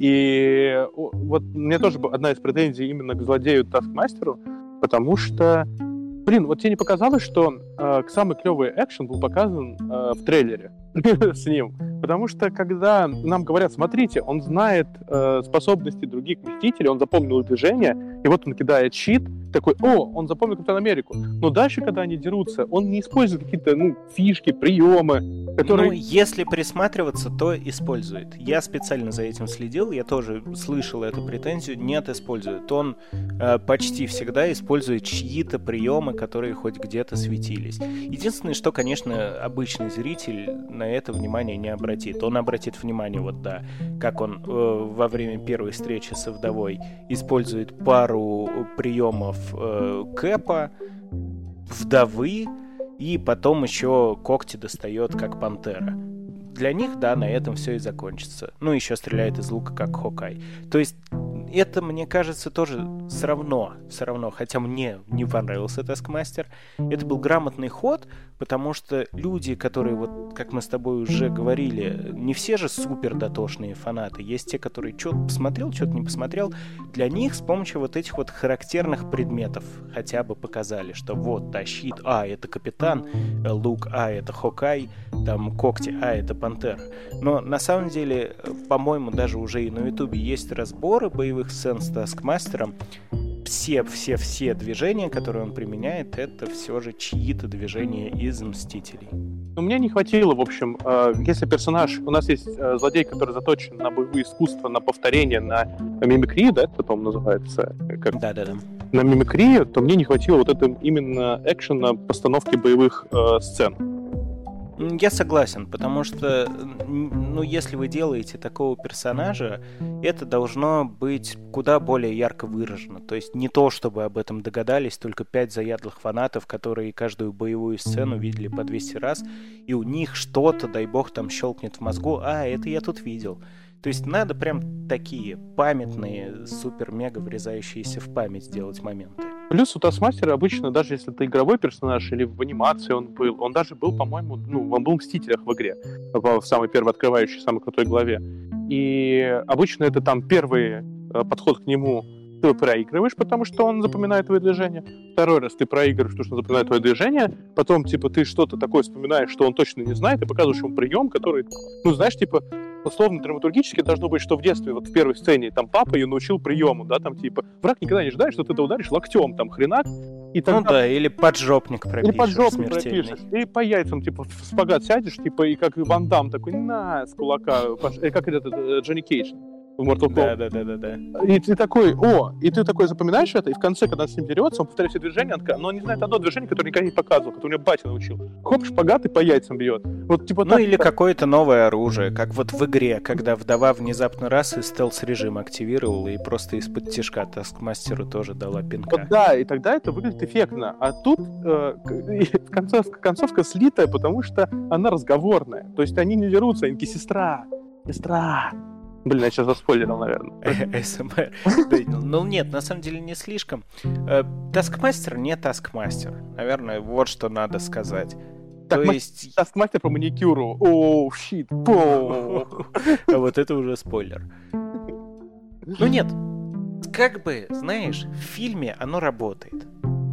И вот мне тоже одна из претензий именно к злодею Таскмастеру, потому что, блин, вот тебе не показалось, что э, самый клевый экшен был показан э, в трейлере с ним? Потому что когда нам говорят, смотрите, он знает э, способности других Мстителей, он запомнил движение, и вот он кидает щит, такой, о, он запомнил Капитан Америку. Но дальше, когда они дерутся, он не использует какие-то, ну, фишки, приемы, которые... Ну, если присматриваться, то использует. Я специально за этим следил, я тоже слышал эту претензию. Нет, использует. Он э, почти всегда использует чьи-то приемы, которые хоть где-то светились. Единственное, что, конечно, обычный зритель на это внимание не обратит. Он обратит внимание, вот да, как он э, во время первой встречи со вдовой использует пару приемов э, Кэпа, вдовы, и потом еще когти достает, как пантера. Для них, да, на этом все и закончится. Ну, еще стреляет из лука, как Хокай. То есть, это, мне кажется, тоже все равно, все равно, хотя мне не понравился Таскмастер, это был грамотный ход, потому что люди, которые, вот, как мы с тобой уже говорили, не все же супер дотошные фанаты, есть те, которые что-то посмотрел, что-то не посмотрел, для них с помощью вот этих вот характерных предметов хотя бы показали, что вот, да, щит, а, это капитан, э, лук, а, это Хокай, там, когти, а, это пантера. Но на самом деле, э, по-моему, даже уже и на ютубе есть разборы боевых сцен с Таскмастером, все-все-все движения, которые он применяет, это все же чьи-то движения из Мстителей. Но мне не хватило, в общем, э, если персонаж... У нас есть э, злодей, который заточен на боевые искусства, на повторение, на мимикрию, да, это, по-моему, называется? э, Как? Да-да-да. На мимикрию, то мне не хватило вот этого именно экшена постановки боевых э, сцен. Я согласен, потому что, ну, если вы делаете такого персонажа, это должно быть куда более ярко выражено. То есть не то, чтобы об этом догадались только пять заядлых фанатов, которые каждую боевую сцену видели по 200 раз, и у них что-то, дай бог, там щелкнет в мозгу, а, это я тут видел. То есть надо прям такие памятные, супер-мега врезающиеся в память делать моменты. Плюс у Тасмастера обычно, даже если это игровой персонаж или в анимации он был, он даже был, по-моему, ну, он был в Мстителях в игре, в самой первой открывающей, самой крутой главе. И обычно это там первый э, подход к нему ты проигрываешь, потому что он запоминает твои движения. Второй раз ты проигрываешь, потому что он запоминает твои движения. Потом, типа, ты что-то такое вспоминаешь, что он точно не знает, и показываешь ему прием, который, ну, знаешь, типа, условно драматургически должно быть, что в детстве, вот в первой сцене, там папа ее научил приему, да, там типа враг никогда не ожидает, что ты это ударишь локтем, там хренак, и тогда... Ну да, или поджопник пропишешь Или поджопник пропишешь, и по яйцам, типа, в спагат сядешь, типа, и как Ван Дам такой, на, с кулака, э, как этот э, Джонни Кейдж в Mortal Kombat. Да, да, да, да, да. И ты такой, о, и ты такой запоминаешь это, и в конце, когда он с ним дерется, он повторяет все движения, он, но он не знает одно движение, которое никогда не показывал, которое у меня батя научил. Хоп, шпагат и по яйцам бьет. Вот, типа, ну так, или так... какое-то новое оружие, как вот в игре, когда вдова внезапно раз и стелс-режим активировал и просто из-под тяжка таскмастеру тоже дала пинка. Вот, да, и тогда это выглядит эффектно. А тут э, концовка, концовка слитая, потому что она разговорная. То есть они не дерутся, они сестра, сестра, Блин, я сейчас заспойлерил, наверное. СМР. Ну нет, на самом деле не слишком. Таскмастер не таскмастер. Наверное, вот что надо сказать. То есть... Таскмастер по маникюру. О, щит. А вот это уже спойлер. Ну нет, как бы, знаешь, в фильме оно работает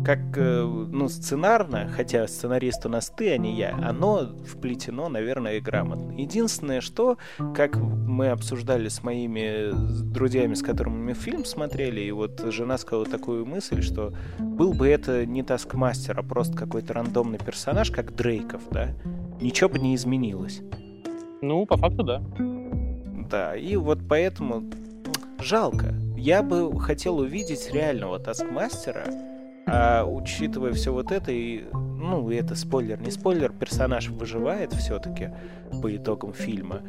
как, э, ну, сценарно, хотя сценарист у нас ты, а не я, оно вплетено, наверное, грамотно. Единственное, что, как мы обсуждали с моими друзьями, с которыми мы фильм смотрели, и вот жена сказала такую мысль, что был бы это не Таскмастер, а просто какой-то рандомный персонаж, как Дрейков, да, ничего бы не изменилось. Ну, по факту, да. Да, и вот поэтому жалко. Я бы хотел увидеть реального Таскмастера, а учитывая все вот это, и, ну, это спойлер, не спойлер, персонаж выживает все-таки по итогам фильма,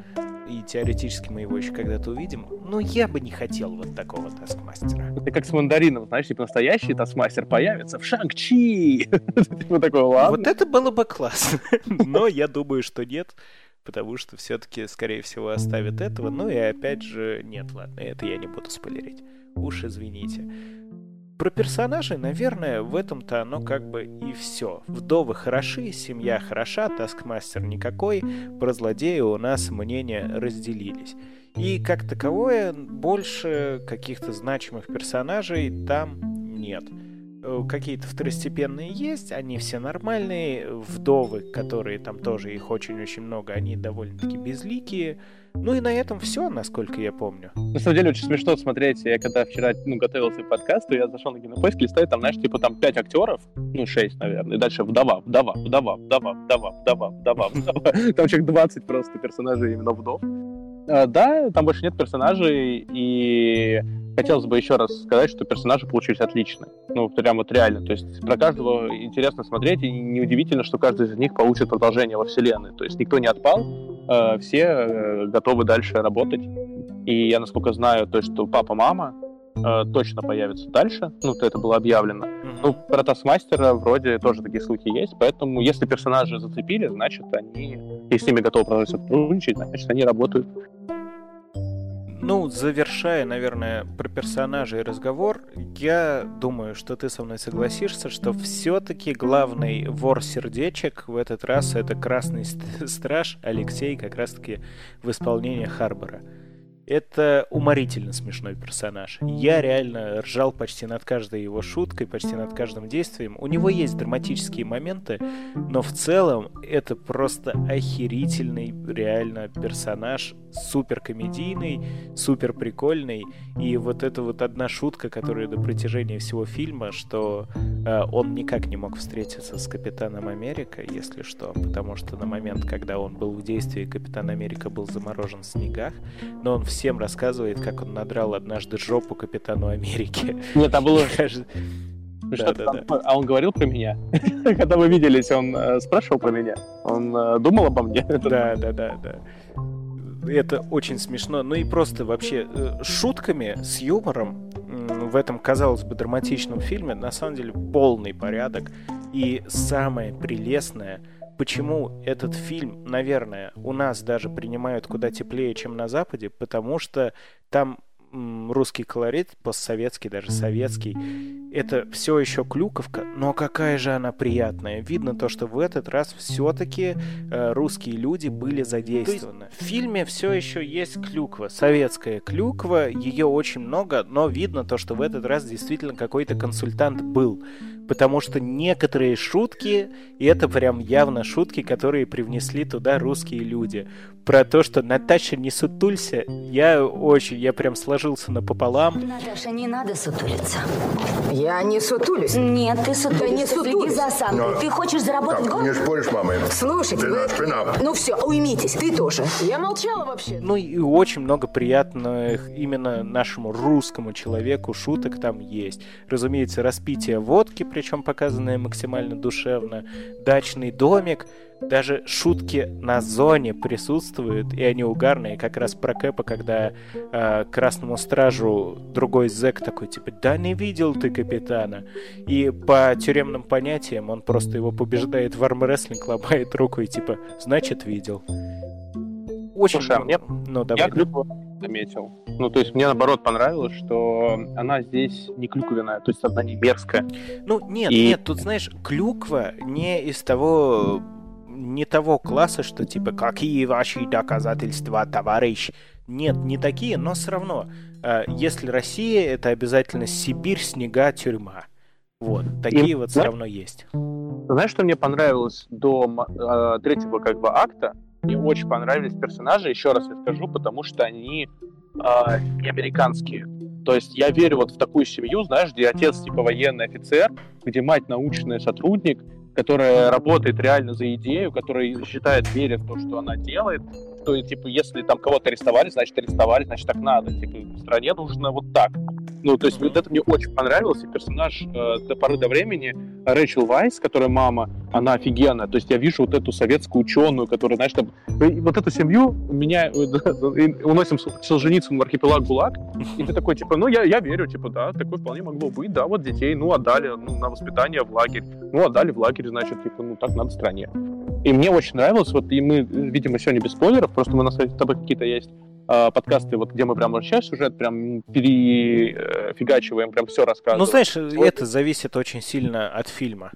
и теоретически мы его еще когда-то увидим, но я бы не хотел вот такого таскмастера. Это как с мандарином, знаешь, типа настоящий таскмастер появится в Шанг-Чи! Типа такой, ладно. Вот это было бы классно, но я думаю, что нет, потому что все-таки, скорее всего, оставят этого, ну и опять же, нет, ладно, это я не буду спойлерить. Уж извините. Про персонажей, наверное, в этом-то оно как бы и все. Вдовы хороши, семья хороша, таскмастер никакой, про злодея у нас мнения разделились. И как таковое, больше каких-то значимых персонажей там нет. Э, какие-то второстепенные есть, они все нормальные, вдовы, которые там тоже, их очень-очень много, они довольно-таки безликие, ну и на этом все, насколько я помню. На самом деле очень смешно смотреть. Я когда вчера ну, готовился к подкасту, я зашел на кинопоиск, листаю, там, знаешь, типа там пять актеров, ну, шесть, наверное, и дальше вдова, вдова, вдова, вдова, вдова, вдова, вдова, вдова. Там человек 20 просто персонажей именно вдов. А, да, там больше нет персонажей, и хотелось бы еще раз сказать, что персонажи получились отличные. Ну, прям вот реально. То есть про каждого интересно смотреть, и неудивительно, что каждый из них получит продолжение во вселенной. То есть никто не отпал, э, все э, готовы дальше работать. И я, насколько знаю, то, что папа-мама э, точно появится дальше. Ну, то это было объявлено. Mm-hmm. Ну, про Таскмастера вроде тоже такие слухи есть. Поэтому, если персонажи зацепили, значит, они, если с ними готовы продолжать сотрудничать, значит, они работают. Ну, завершая, наверное, про персонажей разговор, я думаю, что ты со мной согласишься, что все-таки главный вор сердечек в этот раз это Красный Страж Алексей, как раз-таки в исполнении Харбора. Это уморительно смешной персонаж. Я реально ржал почти над каждой его шуткой, почти над каждым действием. У него есть драматические моменты, но в целом это просто охерительный реально персонаж, супер комедийный, супер прикольный. И вот эта вот одна шутка, которая до протяжения всего фильма, что э, он никак не мог встретиться с Капитаном Америка, если что, потому что на момент, когда он был в действии, Капитан Америка был заморожен в снегах, но он все всем рассказывает, как он надрал однажды жопу Капитану Америки. Нет, там было... Ну, да, да, да. А он говорил про меня? Когда мы виделись, он э, спрашивал про меня? Он э, думал обо мне? Да, да, да, да. Это очень смешно. Ну и просто вообще э, шутками, с юмором в этом, казалось бы, драматичном фильме на самом деле полный порядок. И самое прелестное — почему этот фильм, наверное, у нас даже принимают куда теплее, чем на Западе, потому что там русский колорит, постсоветский, даже советский, это все еще клюковка, но какая же она приятная. Видно то, что в этот раз все-таки э, русские люди были задействованы. в фильме все еще есть клюква, советская клюква, ее очень много, но видно то, что в этот раз действительно какой-то консультант был потому что некоторые шутки, и это прям явно шутки, которые привнесли туда русские люди. Про то, что Наташа не сутулься, я очень, я прям сложился напополам. Наташа, не надо сутулиться. Я не сутулюсь. Нет, ты сутулишься. Да не сутулюсь. Следи за осанкой. Но... Ты хочешь заработать так, год? не споришь, мама. Слушайте, вы... наш пинап. Ну все, уймитесь, ты тоже. Я молчала вообще. Ну и очень много приятных именно нашему русскому человеку шуток там есть. Разумеется, распитие водки, причем показанное максимально душевно, дачный домик, даже шутки на зоне присутствуют, и они угарные, как раз про Кэпа, когда э, красному стражу другой зэк такой, типа, да не видел ты капитана. И по тюремным понятиям он просто его побеждает в армрестлинг, ломает руку и типа, значит, видел. Очень Слушай, а мне... Ну, давай. Я клюкву заметил. Ну, то есть мне, наоборот, понравилось, что она здесь не клюквенная, то есть она не мерзкая. Ну, нет, и... нет, тут, знаешь, клюква не из того не того класса, что типа какие ваши доказательства, товарищ. Нет, не такие, но все равно. Э, если Россия, это обязательно Сибирь, снега, тюрьма. Вот, такие и, вот все равно есть. Знаешь, что мне понравилось до э, третьего как бы акта? Мне очень понравились персонажи, еще раз я скажу, потому что они э, не американские. То есть я верю вот в такую семью, знаешь, где отец типа военный офицер, где мать научный сотрудник, которая работает реально за идею, которая считает, верит в то, что она делает, то, типа, если там кого-то арестовали, значит, арестовали, значит, так надо. Типа, стране нужно вот так. Ну, то есть, вот это мне очень понравилось, и персонаж э, до поры до времени, Рэйчел Вайс, которая мама, она офигенная. То есть, я вижу вот эту советскую ученую, которая, знаешь, там, вот эту семью меня э, уносим Солженицын в архипелаг ГУЛАГ, и ты такой, типа, ну, я, я верю, типа, да, такое вполне могло быть, да, вот детей, ну, отдали ну, на воспитание в лагерь, ну, отдали в лагерь, значит, типа, ну, так надо стране. И мне очень нравилось, вот, и мы, видимо, сегодня без спойлеров, просто мы на сайте тобой какие-то есть э, подкасты, вот где мы прям вообще сюжет прям перефигачиваем, прям все рассказываем. Ну, знаешь, вот. это зависит очень сильно от фильма.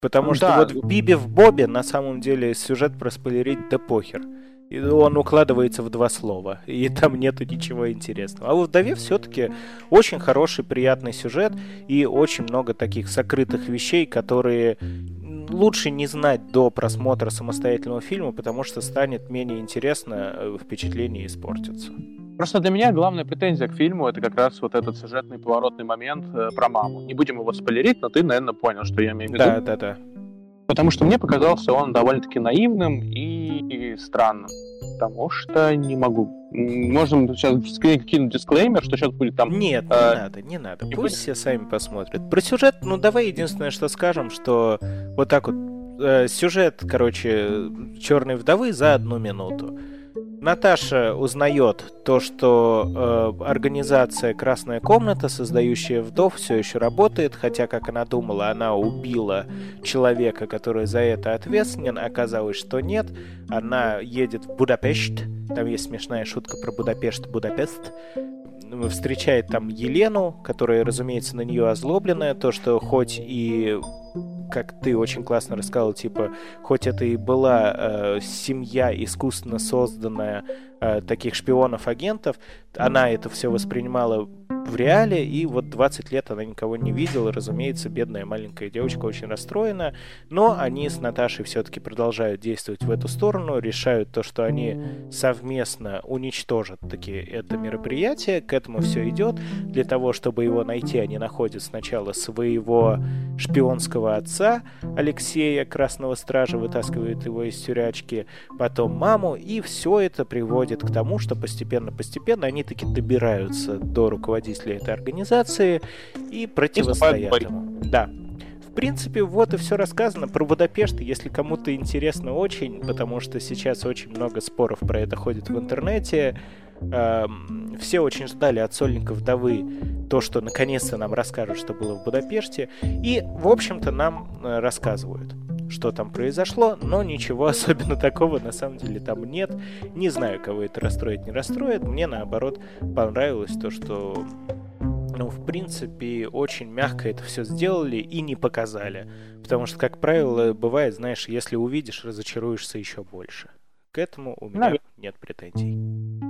Потому что да. вот в Биби в Бобе на самом деле сюжет проспойлерить да похер. И он укладывается в два слова, и там нету ничего интересного. А в «Вдове» все-таки очень хороший, приятный сюжет и очень много таких сокрытых вещей, которые лучше не знать до просмотра самостоятельного фильма, потому что станет менее интересно, э, впечатление испортится. Просто для меня главная претензия к фильму это как раз вот этот сюжетный поворотный момент э, про маму. Не будем его спойлерить, но ты, наверное, понял, что я имею в виду. Да, да, да. Потому что мне показался он довольно-таки наивным и, странным. Потому что не могу. Можем сейчас кинуть дисклеймер, что сейчас будет там... Нет, не э, надо, не надо. Не Пусть будет? все сами посмотрят. Про сюжет, ну давай единственное, что скажем, что вот так вот э, сюжет, короче, Черной вдовы за одну минуту. Наташа узнает то, что э, организация Красная комната, создающая вдов, все еще работает, хотя, как она думала, она убила человека, который за это ответственен. Оказалось, что нет. Она едет в Будапешт. Там есть смешная шутка про Будапешт, Будапест встречает там Елену, которая, разумеется, на нее озлобленная, то, что хоть и как ты очень классно рассказал, типа, хоть это и была э, семья искусственно созданная э, таких шпионов-агентов, она это все воспринимала в реале, и вот 20 лет она никого не видела, разумеется, бедная маленькая девочка очень расстроена, но они с Наташей все-таки продолжают действовать в эту сторону, решают то, что они совместно уничтожат таки это мероприятие, к этому все идет, для того, чтобы его найти, они находят сначала своего шпионского отца, Алексея Красного Стража, вытаскивают его из тюрячки, потом маму, и все это приводит к тому, что постепенно-постепенно они таки добираются до руководителя руководителя этой организации и противостоят ему. Да. В принципе, вот и все рассказано про Будапешт, если кому-то интересно очень, потому что сейчас очень много споров про это ходит в интернете. Эм, все очень ждали от сольников вдовы то, что наконец-то нам расскажут, что было в Будапеште. И, в общем-то, нам э, рассказывают. что там произошло, но ничего особенно такого на самом деле там нет. Не знаю, кого это расстроит, не расстроит. Мне наоборот понравилось то, что ну, в принципе, очень мягко это все сделали и не показали. Потому что, как правило, бывает, знаешь, если увидишь, разочаруешься еще больше. К этому у меня Наверное. нет претензий.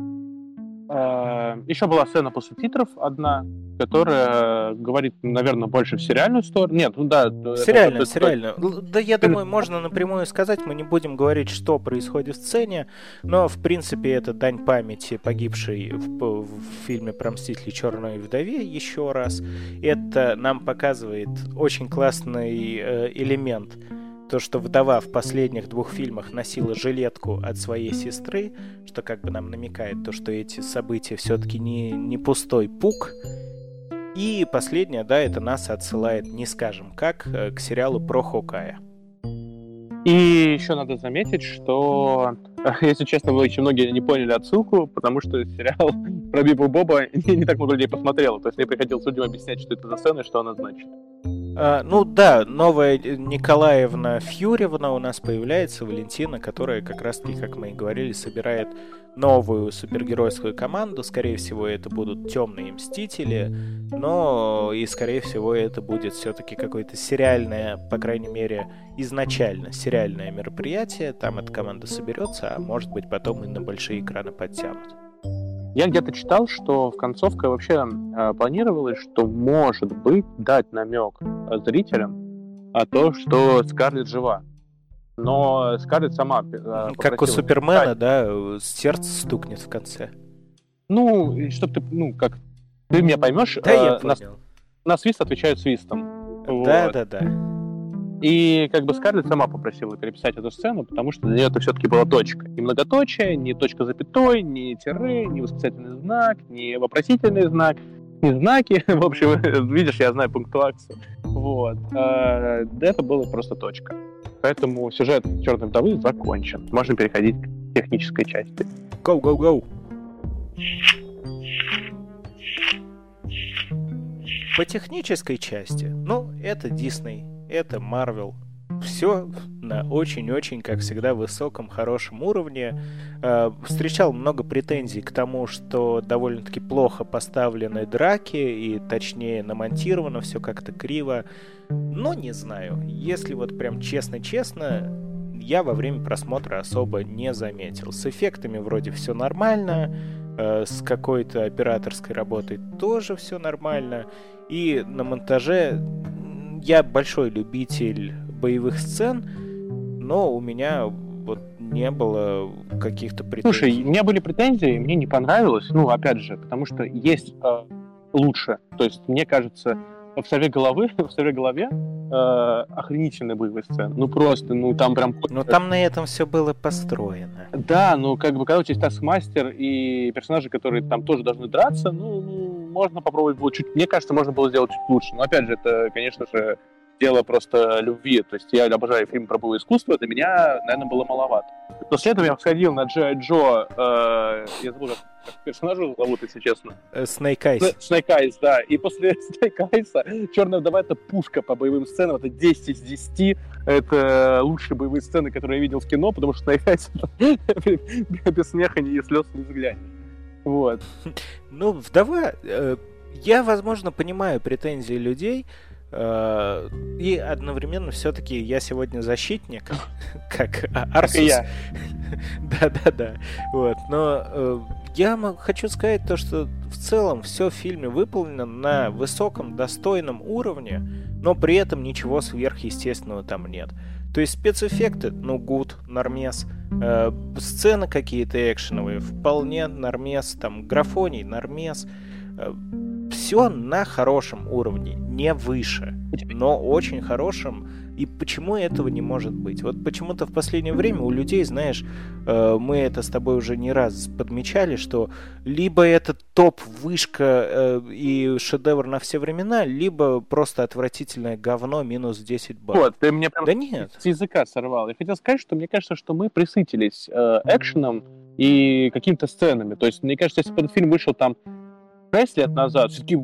Э, Еще была сцена после титров одна, которая говорит, наверное, больше в сериальную сторону. Нет, ну да. Сериально, это, сериально. Да, я думаю, можно напрямую сказать, мы не будем говорить, что происходит в сцене, но, в принципе, это дань памяти погибшей в, в фильме про Мстители Черной вдове еще раз. Это нам показывает очень классный э, элемент то, что вдова в последних двух фильмах носила жилетку от своей сестры, что как бы нам намекает то, что эти события все-таки не, не пустой пук. И последнее, да, это нас отсылает, не скажем как, э, к сериалу про Хокая. И еще надо заметить, что, если честно, очень многие не поняли отсылку, потому что сериал про Бибу Боба не, не так много людей посмотрело. То есть мне приходилось людям объяснять, что это за сцена и что она значит. А, ну да, новая Николаевна Фьюревна у нас появляется, Валентина, которая как раз-таки, как мы и говорили, собирает новую супергеройскую команду. Скорее всего, это будут темные мстители, но и скорее всего это будет все-таки какое-то сериальное, по крайней мере, изначально сериальное мероприятие. Там эта команда соберется, а может быть потом и на большие экраны подтянут. Я где-то читал, что в концовке вообще э, планировалось, что может быть дать намек зрителям о том, что Скарлетт жива. Но Скарлетт сама э, Как у Супермена, да, сердце стукнет в конце. Ну, чтобы ты, ну, как ты меня поймешь, да, э, я на, на свист отвечают свистом. Да, вот. да, да. И как бы Скарлетт сама попросила переписать эту сцену, потому что для нее это все-таки была точка. Не многоточие, не точка запятой, не тире, не восклицательный знак, не вопросительный знак, не знаки. В общем, видишь, я знаю пунктуацию. Вот. А, это было просто точка. Поэтому сюжет Черной вдовы закончен. Можно переходить к технической части. Go, go, go! По технической части, ну, это Дисней это Marvel. Все на очень-очень, как всегда, высоком, хорошем уровне. Э, встречал много претензий к тому, что довольно-таки плохо поставлены драки и, точнее, намонтировано все как-то криво. Но не знаю. Если вот прям честно-честно, я во время просмотра особо не заметил. С эффектами вроде все нормально, э, с какой-то операторской работой тоже все нормально. И на монтаже я большой любитель боевых сцен, но у меня вот не было каких-то претензий. Слушай, у меня были претензии, мне не понравилось, ну, опять же, потому что есть э, лучше. То есть, мне кажется, в «Сове головы», в «Сове голове» э, охренительные боевые сцены. Ну, просто, ну, там прям... Ну, там на этом все было построено. Да, ну, как бы, когда у тебя есть таскмастер и персонажи, которые там тоже должны драться, ну, ну можно попробовать было чуть... Мне кажется, можно было сделать чуть лучше. Но, опять же, это, конечно же, дело просто любви. То есть я обожаю фильм про боевое искусство, для меня, наверное, было маловато. После этого я сходил на Джо Джо, э, я забыл, как персонажа зовут, если честно. Снейк Айс. Снейк Айс, да. И после Снейк Айса Черная вдова это пушка по боевым сценам, это 10 из 10. Это лучшие боевые сцены, которые я видел в кино, потому что Снейк Айс без смеха ни слез не взглянешь. Вот. Ну, вдова, э, я, возможно, понимаю претензии людей, э, и одновременно все-таки я сегодня защитник, как Арсус. я. Да-да-да. Вот. Но э, я хочу сказать то, что в целом все в фильме выполнено на высоком, достойном уровне, но при этом ничего сверхъестественного там нет. То есть спецэффекты, ну, гуд, нормес. Э, сцены какие-то экшеновые, вполне нормес. Там графоний, нормес. Э, все на хорошем уровне, не выше, но очень хорошем. И почему этого не может быть? Вот почему-то в последнее время у людей, знаешь, э, мы это с тобой уже не раз подмечали, что либо это топ-вышка э, и шедевр на все времена, либо просто отвратительное говно минус 10 баллов. Вот, ты мне прям да нет. с языка сорвал. Я хотел сказать, что мне кажется, что мы присытились э, экшеном и какими-то сценами. То есть, мне кажется, если бы этот фильм вышел там 6 лет назад, все-таки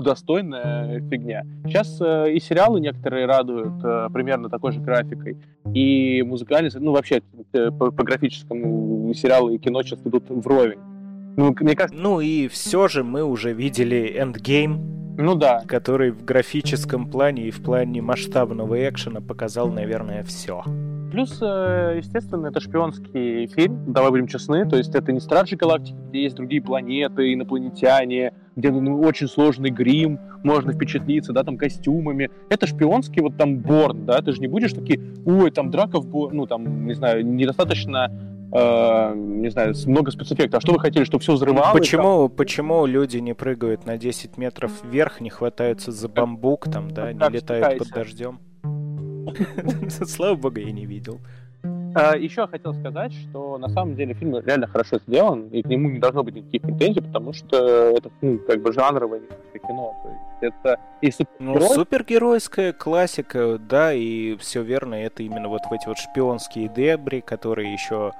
достойная фигня. Сейчас э, и сериалы некоторые радуют э, примерно такой же графикой, и музыкальные, ну вообще э, по, по графическому сериалы и кино сейчас идут вровень. Ну, мне кажется... ну и все же мы уже видели Endgame, ну да. Который в графическом плане и в плане масштабного экшена показал, наверное, все. Плюс, э, естественно, это шпионский фильм, давай будем честны, то есть это не Стражи Галактики, где есть другие планеты, инопланетяне, где ну, очень сложный грим, можно впечатлиться, да, там, костюмами. Это шпионский, вот там, Борн, да, ты же не будешь такие, ой, там драка в Борн, ну, там, не знаю, недостаточно э, не знаю, много спецэффектов. А что вы хотели, чтобы все взрывалось? Почему, там? почему люди не прыгают на 10 метров вверх, не хватаются за бамбук, там, да, не летают под дождем? Слава богу, я не видел. А, еще хотел сказать, что на самом деле фильм реально хорошо сделан, и к нему не должно быть никаких претензий, потому что это ну, как бы жанровое кино. То есть это и супергерой... Ну, супергеройская классика, да, и все верно, это именно вот в эти вот шпионские дебри, которые еще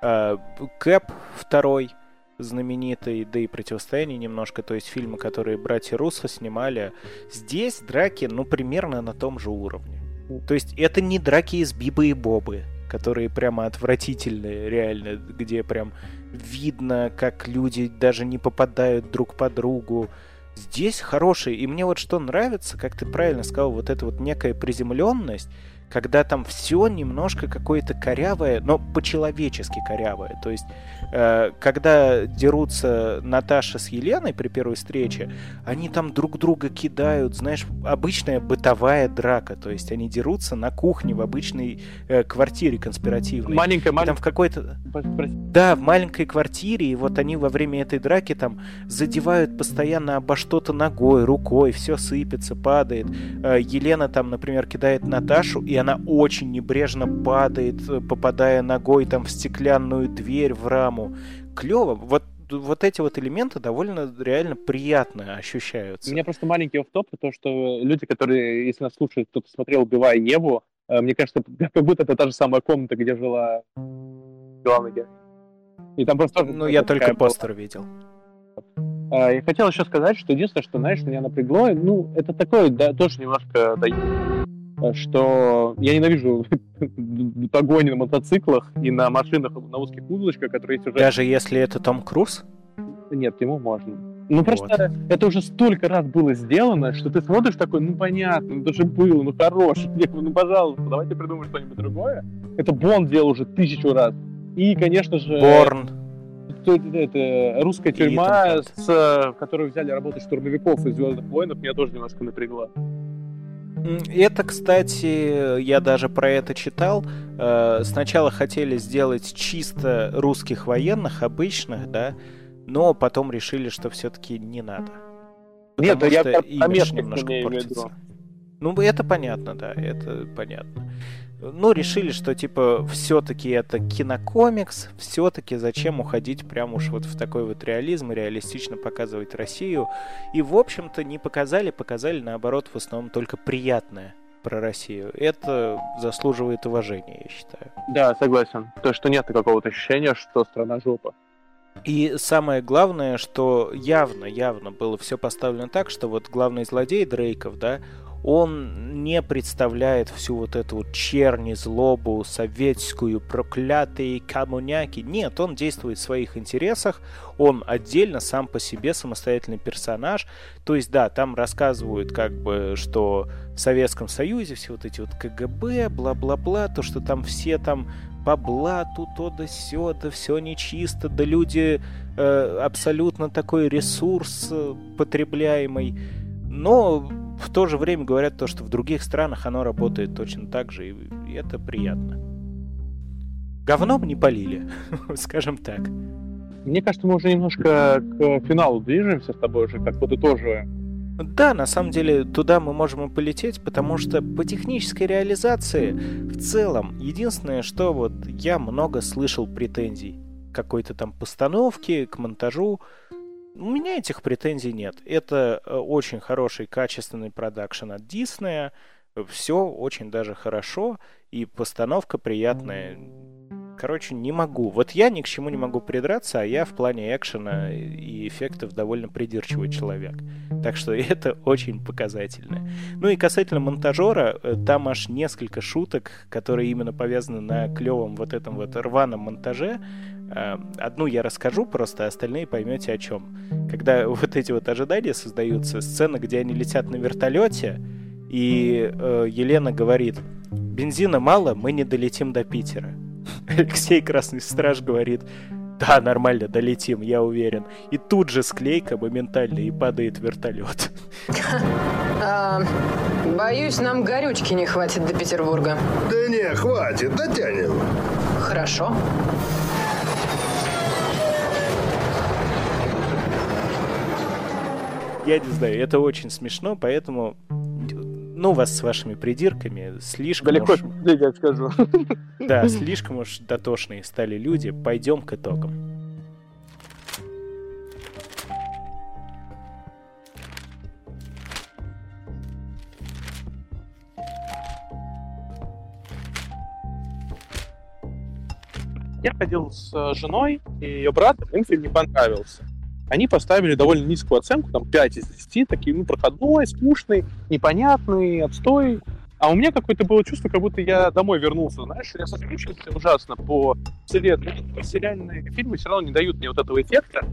э, Кэп второй знаменитый, да и противостояние немножко, то есть фильмы, которые братья Руссо снимали. Здесь драки, ну, примерно на том же уровне. То есть это не драки из Бибы и Бобы, которые прямо отвратительные, реально, где прям видно, как люди даже не попадают друг по другу. Здесь хорошие. И мне вот что нравится, как ты правильно сказал, вот эта вот некая приземленность, когда там все немножко какое-то корявое, но по-человечески корявое. То есть, э, когда дерутся Наташа с Еленой при первой встрече, они там друг друга кидают, знаешь, обычная бытовая драка. То есть, они дерутся на кухне в обычной э, квартире конспиративной. Маленькая, маленькая. Там в какой-то... Да, в маленькой квартире, и вот они во время этой драки там задевают постоянно обо что-то ногой, рукой, все сыпется, падает. Э, Елена там, например, кидает Наташу, и она очень небрежно падает, э, попадая ногой там в стеклянную дверь, в раму. Клево. Вот вот эти вот элементы довольно реально приятно ощущаются. У меня просто маленький офф-топ, то, что люди, которые, если нас слушают, кто-то смотрел «Убивая Еву», э, мне кажется, как будто это та же самая комната, где жила главная героиня. И там просто... Ну, я только постер видел. А, я хотел еще сказать, что единственное, что, знаешь, меня напрягло, ну, это такое, да, тоже немножко да, что я ненавижу погони на мотоциклах и на машинах на узких улочках, которые есть уже... Даже если это Том Круз? Нет, ему можно. Ну просто вот. это уже столько раз было сделано, что ты смотришь такой, ну понятно, ну это же было, ну хорош, ну пожалуйста, давайте придумаем что-нибудь другое. Это Бонд делал уже тысячу раз. И, конечно же... Борн. Это, это русская тюрьма, с, в которой взяли работать штурмовиков из Звездных войнов, меня тоже немножко напрягла. Это, кстати, я даже про это читал. Э, сначала хотели сделать чисто русских военных, обычных, да, но потом решили, что все-таки не надо. Нет, я что имидж немножко портится. Ну, это понятно, да, это понятно ну, решили, что, типа, все-таки это кинокомикс, все-таки зачем уходить прям уж вот в такой вот реализм и реалистично показывать Россию. И, в общем-то, не показали, показали, наоборот, в основном только приятное про Россию. Это заслуживает уважения, я считаю. Да, согласен. То, что нет какого-то ощущения, что страна жопа. И самое главное, что явно, явно было все поставлено так, что вот главный злодей Дрейков, да, он не представляет всю вот эту вот черни, злобу, советскую, проклятые коммуняки. Нет, он действует в своих интересах, он отдельно сам по себе самостоятельный персонаж. То есть, да, там рассказывают как бы, что в Советском Союзе все вот эти вот КГБ, бла-бла-бла, то, что там все там по блату, то да сё, да все нечисто, да люди э, абсолютно такой ресурс э, потребляемый. Но в то же время говорят то, что в других странах оно работает точно так же, и это приятно. Говном не полили, скажем так. Мне кажется, мы уже немножко к финалу движемся с тобой уже, как подытоживаем. Да, на самом деле туда мы можем и полететь, потому что по технической реализации в целом единственное, что вот я много слышал претензий какой-то там постановки, к монтажу, у меня этих претензий нет. Это э, очень хороший, качественный продакшн от Диснея. Все очень даже хорошо. И постановка приятная. Короче, не могу. Вот я ни к чему не могу придраться, а я в плане экшена и эффектов довольно придирчивый человек. Так что это очень показательно. Ну и касательно монтажера, э, там аж несколько шуток, которые именно повязаны на клевом вот этом вот рваном монтаже. Э, одну я расскажу просто, а остальные поймете о чем. Когда вот эти вот ожидания создаются, сцена, где они летят на вертолете, и э, Елена говорит, бензина мало, мы не долетим до Питера. Алексей Красный Страж говорит, да, нормально, долетим, я уверен. И тут же склейка моментально и падает вертолет. А, боюсь, нам горючки не хватит до Петербурга. Да не, хватит, дотянем. Хорошо. Я не знаю, это очень смешно, поэтому ну, вас с вашими придирками, слишком Далеко уж... я скажу. Да, слишком уж дотошные стали люди. Пойдем к итогам. Я ходил с э, женой и ее братом, им фильм не понравился. Они поставили довольно низкую оценку, там 5 из 10, такие, ну, проходной, скучный, непонятный, отстой. А у меня какое-то было чувство, как будто я домой вернулся, знаешь, я соскучился ужасно по вселенной. Сериальные фильмы все равно не дают мне вот этого эффекта.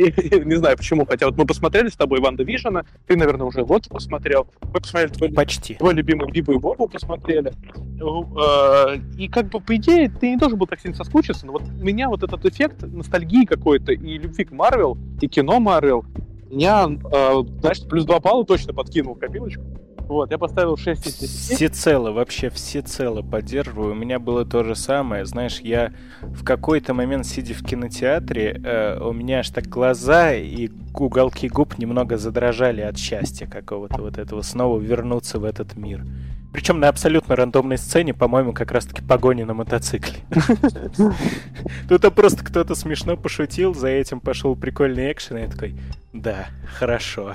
Не знаю почему, хотя вот мы посмотрели с тобой Ванда Вижена, ты, наверное, уже Локи посмотрел, мы посмотрели твой, Почти. твой любимый Бибу и Бобу посмотрели. Э, И как бы, по идее, ты не должен был так сильно соскучиться, но вот у меня вот этот эффект ностальгии какой-то и любви к Марвел, и кино Марвел, меня, э, знаешь, плюс 2 балла точно подкинул копилочку. Вот, я поставил 6 из 10. Всецело, вообще всецело поддерживаю. У меня было то же самое. Знаешь, я в какой-то момент, сидя в кинотеатре, э, у меня аж так глаза и уголки губ немного задрожали от счастья какого-то вот этого, снова вернуться в этот мир. Причем на абсолютно рандомной сцене, по-моему, как раз-таки погони на мотоцикле. Тут а просто кто-то смешно пошутил, за этим пошел прикольный экшен, и я такой, да, хорошо.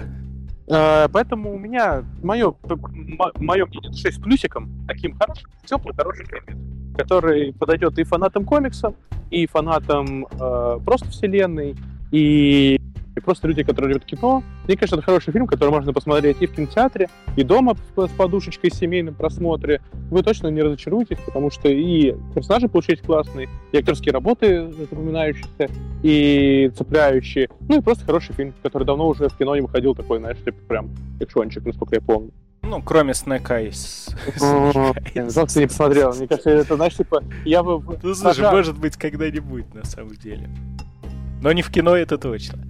Э, Поэтому у меня мое, мое мнение 6 с плюсиком, таким хорошим, теплый, хороший фильм, который подойдет и фанатам комиксов, и фанатам э, просто вселенной, и, и просто люди, которые любят кино. Мне кажется, это хороший фильм, который можно посмотреть и в кинотеатре, и дома с подушечкой в семейном просмотре. Вы точно не разочаруетесь, потому что и персонажи получились классные, и актерские работы запоминающиеся, и цепляющие. Ну и просто хороший фильм, который давно уже в кино не выходил такой, знаешь, типа прям экшончик, насколько я помню. Ну, кроме Айс. Жалко, ты не посмотрел. Мне кажется, это, знаешь, типа, я бы... Ну, слушай, может быть, когда-нибудь, на самом деле. Но не в кино, это точно.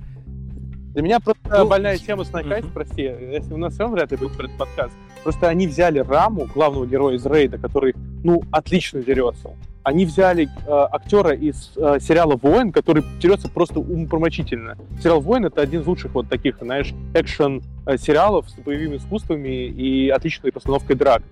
Для меня просто Ну, больная тема Snake Eyes, мгм. прости, если у нас все равно вряд ли будет про этот подкаст. Просто они взяли Раму, главного героя из Рейда, который, ну, отлично дерется. Они взяли э, актера из э, сериала «Воин», который дерется просто умопомрачительно. Сериал «Воин» — это один из лучших вот таких, знаешь, экшен-сериалов с боевыми искусствами и отличной постановкой драк.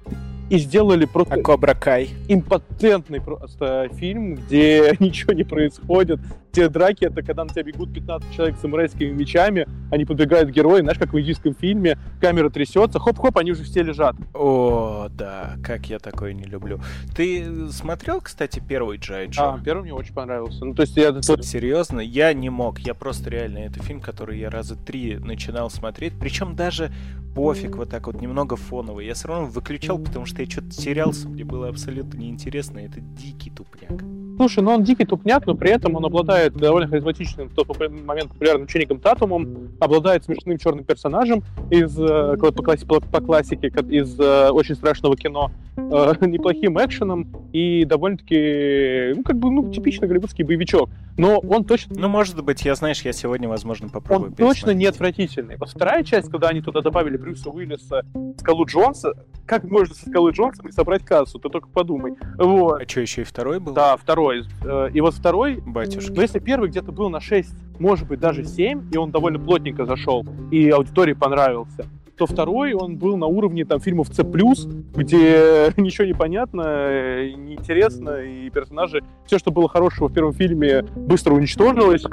И сделали просто А Кобра Кай? импотентный просто фильм, где ничего не происходит. Те драки — это когда на тебя бегут 15 человек с самурайскими мечами, они подбегают герои, знаешь, как в индийском фильме, камера трясется, хоп-хоп, они уже все лежат. О, да, как я такое не люблю. Ты смотрел, кстати, первый Джай Джо? А, первый мне очень понравился. Ну, то есть я... Серьезно, я не мог. Я просто реально, это фильм, который я раза три начинал смотреть. Причем даже пофиг, вот так вот немного фоновый. Я все равно выключал, потому что я что-то терялся, мне было абсолютно неинтересно. Это дикий тупняк. Слушай, ну он дикий тупняк, но при этом он обладает довольно харизматичным в тот момент популярным учеником Татумом, обладает смешным черным персонажем из, э, по, класси- по- по классике, из э, очень страшного кино, э, неплохим экшеном и довольно-таки, ну, как бы, ну, типичный голливудский боевичок. Но он точно... Ну, может быть, я, знаешь, я сегодня, возможно, попробую Он точно не отвратительный. Вот вторая часть, когда они туда добавили Брюса Уиллиса, Скалу Джонса, как можно со Скалой Джонсом не собрать кассу? Ты только подумай. Вот. А что, еще и второй был? Да, второй. Э, И вот второй, Батюшки. ну если первый где-то был на 6, может быть даже 7, и он довольно плотненько зашел, и аудитории понравился, то второй он был на уровне там фильмов C+, где ничего не понятно, э, неинтересно, и персонажи, все, что было хорошего в первом фильме, быстро уничтожилось.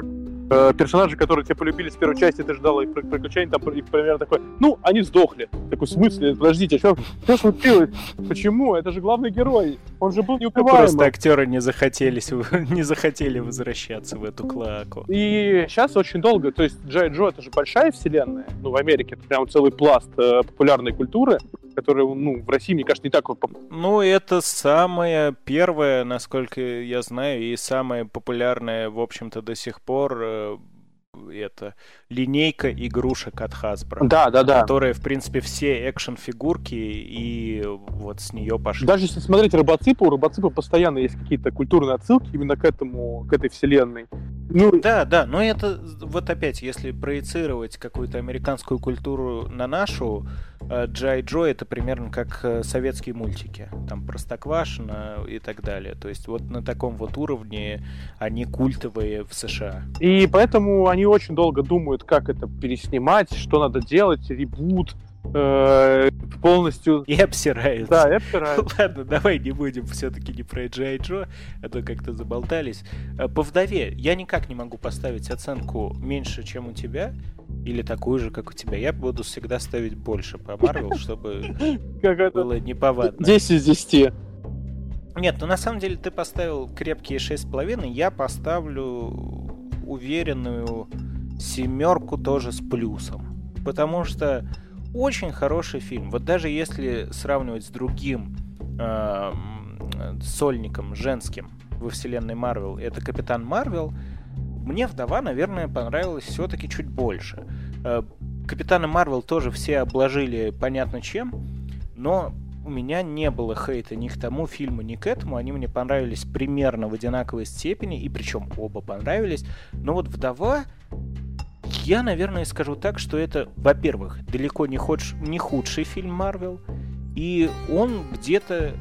Э, персонажи, которые тебя полюбили с первой части, ты ждал их приключений, там и примерно такой, ну, они сдохли. Такой, в смысле? Подождите, что, что случилось? Почему? Это же главный герой. Он же был неубиваемый. Просто актеры не захотели, не захотели возвращаться в эту клаку. И сейчас очень долго, то есть Джай Джо это же большая вселенная, ну, в Америке это прям целый пласт э, популярной культуры, который, ну, в России, мне кажется, не так вот... Ну, это самая первая, насколько я знаю, и самая популярная, в общем-то, до сих пор э, это линейка игрушек от Hasbro. Да, да, да. Которые, в принципе, все экшен-фигурки, и вот с нее пошли. Даже если смотреть Робоципа, у Робоципа постоянно есть какие-то культурные отсылки именно к этому, к этой вселенной. Ну, да, да, но это вот опять, если проецировать какую-то американскую культуру на нашу, Джай Джо это примерно как э, советские мультики, там Простоквашино и так далее. То есть вот на таком вот уровне они культовые в США. И поэтому они очень долго думают, как это переснимать, что надо делать, ребут, э, полностью... И обсираются. Да, и обсираются. Ладно, давай не будем все-таки не про Джай Джо, а то как-то заболтались. Э, по вдове я никак не могу поставить оценку меньше, чем у тебя, или такую же, как у тебя. Я буду всегда ставить больше по Марвел, чтобы было неповадно. 10 из 10. Нет, ну на самом деле ты поставил крепкие 6,5, я поставлю уверенную семерку тоже с плюсом. Потому что очень хороший фильм. Вот даже если сравнивать с другим э, сольником женским во вселенной Марвел, это Капитан Марвел, мне вдова, наверное, понравилась все-таки чуть больше. Э, Капитана Марвел тоже все обложили понятно чем, но у меня не было хейта ни к тому фильму, ни к этому. Они мне понравились примерно в одинаковой степени, и причем оба понравились. Но вот «Вдова» Я, наверное, скажу так, что это, во-первых, далеко не, ходж... не худший фильм Марвел, и он где-то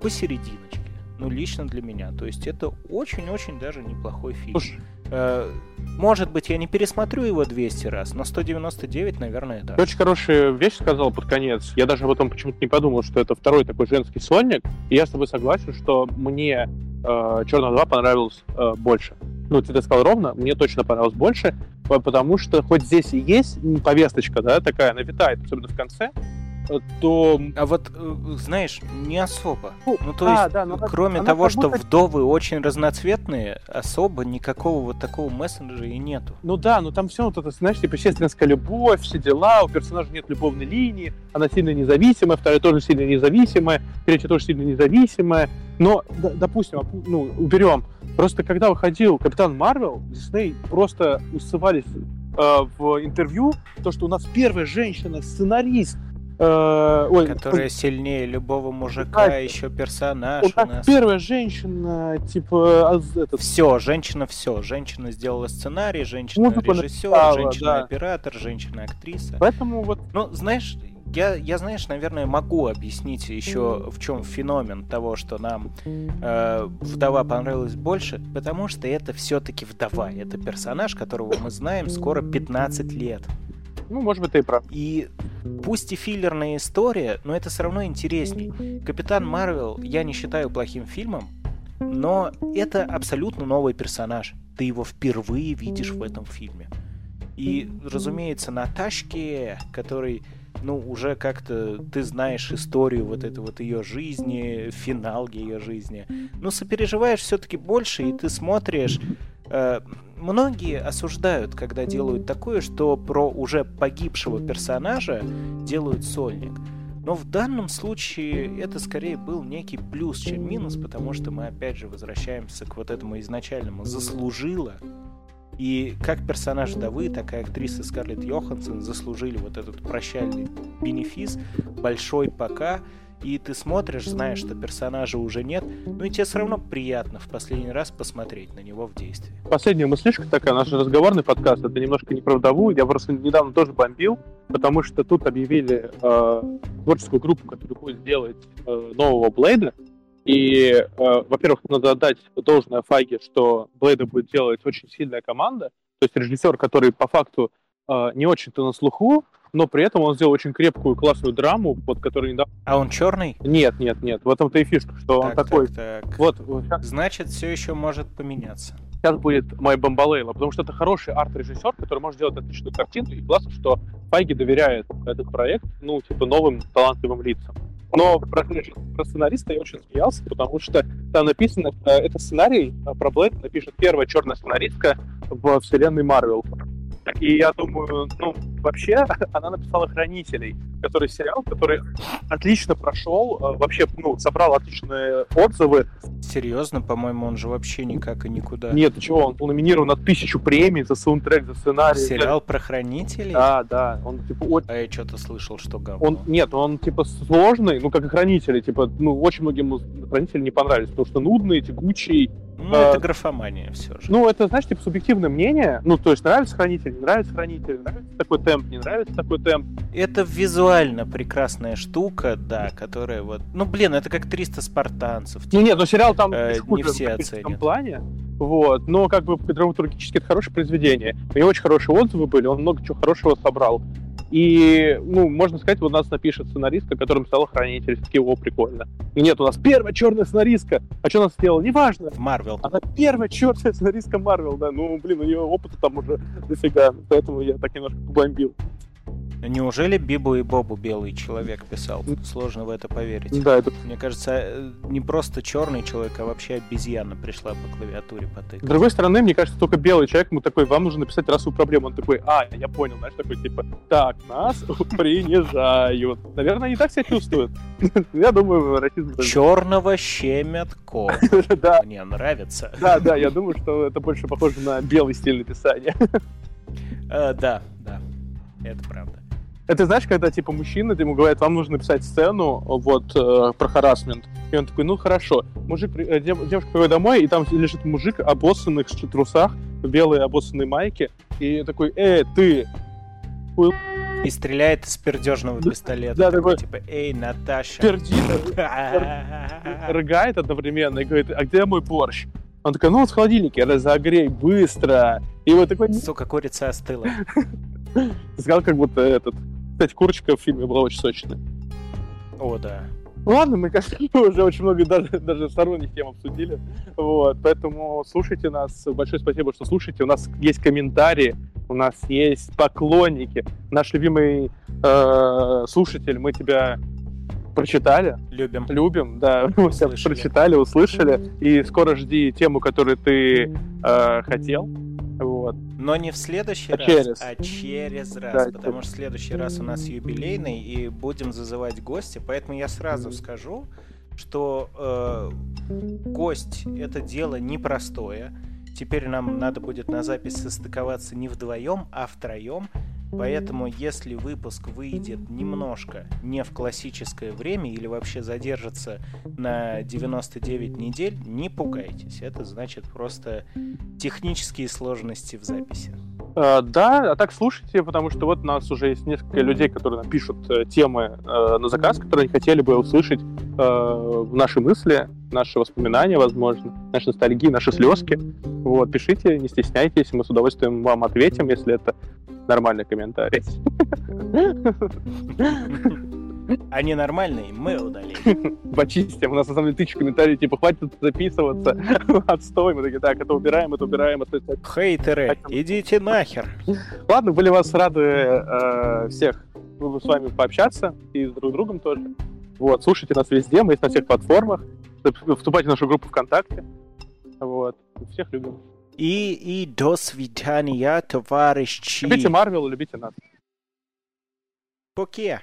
посерединочке, ну, лично для меня. То есть это очень-очень даже неплохой фильм. Слушай, э, может быть, я не пересмотрю его 200 раз, но 199, наверное, да. Ты очень хорошая вещь сказал под конец. Я даже об этом почему-то не подумал, что это второй такой женский сольник. И я с тобой согласен, что мне э, Черная 2 понравилось э, больше. Ну, ты сказал ровно, мне точно понравилось больше, потому что хоть здесь и есть повесточка, да, такая, она витает, особенно в конце, то... А вот, э, знаешь, не особо. Ну, ну то а, есть, да, кроме она того, что будто... вдовы очень разноцветные, особо никакого вот такого мессенджера и нету. Ну да, но там все вот это, знаешь, типа сестринская любовь, все дела, у персонажа нет любовной линии, она сильно независимая, вторая тоже сильно независимая, третья тоже сильно независимая. Но, допустим, ну, уберем. Просто когда выходил Капитан Марвел, Дисней просто усывались э, в интервью, то, что у нас первая женщина-сценарист, Э, ой, которая сильнее любого мужика, да, еще персонаж. У нас, у нас первая женщина, типа... А, Этот... Все, женщина все. Женщина сделала сценарий, женщина режиссер, женщина оператор, женщина актриса. Поэтому вот... Ну, знаешь, я, я, знаешь, наверное, могу объяснить еще в чем феномен того, что нам э, вдова понравилась больше, потому что это все-таки вдова. Это персонаж, которого мы знаем скоро 15 лет. Ну, может быть, ты и прав. И пусть и филлерная история, но это все равно интересней. Капитан Марвел я не считаю плохим фильмом, но это абсолютно новый персонаж. Ты его впервые видишь в этом фильме. И, разумеется, на тачке, который, ну, уже как-то ты знаешь историю вот этой вот ее жизни, финал ее жизни. Ну, сопереживаешь все-таки больше, и ты смотришь Э, многие осуждают, когда делают такое, что про уже погибшего персонажа делают сольник. Но в данном случае это скорее был некий плюс, чем минус, потому что мы опять же возвращаемся к вот этому изначальному «заслужила». И как персонаж Давы, так и актриса Скарлетт Йоханссон заслужили вот этот прощальный бенефис, большой пока, и ты смотришь, знаешь, что персонажа уже нет, ну и тебе все равно приятно в последний раз посмотреть на него в действии. Последняя мыслишка такая, наш разговорный подкаст, это немножко неправдовую, я просто недавно тоже бомбил, потому что тут объявили э, творческую группу, которая будет делать э, нового Блейда, и, э, во-первых, надо отдать должное Фаге, что Блейда будет делать очень сильная команда, то есть режиссер, который по факту э, не очень-то на слуху, но при этом он сделал очень крепкую, классную драму, под которой недавно... А он черный? Нет, нет, нет. В этом-то и фишка, что так, он такой... Так, так. Вот, вот. Значит, все еще может поменяться. сейчас будет мой Бомбалейла, потому что это хороший арт-режиссер, который может делать отличную картину, и классно, что Файги доверяет этот проект, ну, типа, новым талантливым лицам. Но про, про сценариста я очень смеялся, потому что там написано, э, это сценарий э, про Блэд напишет первая черная сценаристка в вселенной Марвел. И я думаю, ну, вообще, она написала «Хранителей», который сериал, который отлично прошел, э, вообще, ну, собрал отличные отзывы. Серьезно, по-моему, он же вообще никак и никуда. Нет, ты чего, он был номинирован на тысячу премий за саундтрек, за сценарий. Сериал про хранителей? Да, да. Он, типа, очень... А я что-то слышал, что говно. Он, нет, он, типа, сложный, ну, как и хранители, типа, ну, очень многим хранители не понравились, потому что нудный, тягучий, ну, а, это графомания все же. Ну, это, знаешь, типа субъективное мнение. Ну, то есть нравится хранитель, не нравится хранитель, нравится такой темп, не нравится такой темп. Это визуально прекрасная штука, да, которая вот... Ну, блин, это как 300 спартанцев. Ну, нет, но сериал там э, не все оценят. В плане. Вот, но как бы драматургически это хорошее произведение. У него очень хорошие отзывы были, он много чего хорошего собрал. И, ну, можно сказать, вот у нас напишет сценаристка, которым стала хранитель. Такие, о, прикольно. И нет, у нас первая черная сценаристка. А что она сделала? Неважно. Марвел. Она первая черная сценаристка Марвел, да. Ну, блин, у нее опыта там уже дофига. Поэтому я так немножко побомбил. Неужели Бибу и Бобу белый человек писал? Сложно в это поверить. Да, это... Мне кажется, э, не просто черный человек, а вообще обезьяна пришла по клавиатуре потыкать. С другой стороны, мне кажется, только белый человек, ему такой, вам нужно написать расовую проблему. Он такой, а, я понял, знаешь, такой, типа, так, нас принижают. Наверное, они так себя чувствуют. Я думаю, расизм... Черного щемят кот. Да. Мне нравится. Да, да, я думаю, что это больше похоже на белый стиль написания. Э, да, да, это правда. Это знаешь, когда типа мужчина, ему говорят, вам нужно написать сцену вот э, про харасмент. И он такой, ну хорошо. Мужик, э, дев, девушка приходит домой, и там лежит мужик обоссанных в трусах, в белой обоссанной майке. И такой, э, ты, хуй... И стреляет из пердежного пистолета. Да, такой, типа, эй, Наташа. Пердит, рыгает одновременно и говорит, а где мой борщ? Он такой, ну вот в холодильнике, разогрей быстро. И вот такой... Сука, курица остыла. Сказал, как будто этот кстати, курочка в фильме была очень сочная. О, да. Ладно, мы, кажется, уже очень много даже, даже сторонних тем обсудили. Вот, поэтому слушайте нас. Большое спасибо, что слушаете. У нас есть комментарии, у нас есть поклонники. Наш любимый э, слушатель, мы тебя прочитали. Любим. Любим, да. Мы тебя прочитали, услышали. И скоро жди тему, которую ты э, хотел. Вот. Но не в следующий а раз, через. а через раз, Да, потому что в следующий раз у нас юбилейный, и будем зазывать гостя, поэтому я сразу скажу, что э, гость это дело непростое. Теперь нам надо будет на запись состыковаться не вдвоем, а втроем. Поэтому, если выпуск выйдет немножко не в классическое время или вообще задержится на 99 недель, не пугайтесь. Это значит просто технические сложности в записи. Uh, да, а так слушайте, потому что вот у нас уже есть несколько людей, которые напишут э, темы э, на заказ, которые они хотели бы услышать э, наши мысли, наши воспоминания, возможно, наши ностальгии, наши слезки. Вот, пишите, не стесняйтесь, мы с удовольствием вам ответим, если это нормальный комментарий. Они нормальные, мы удалим. Почистим. У нас на самом деле тысяча комментариев, типа, хватит записываться. Отстой. Мы такие, так, это убираем, это убираем. Это... Хейтеры, идите нахер. Ладно, были вас рады э, всех с вами пообщаться и с друг другом тоже. Вот, слушайте нас везде, мы есть на всех платформах. Вступайте в нашу группу ВКонтакте. Вот, всех любим. И, и до свидания, товарищи. Любите Марвел, любите нас. Поке.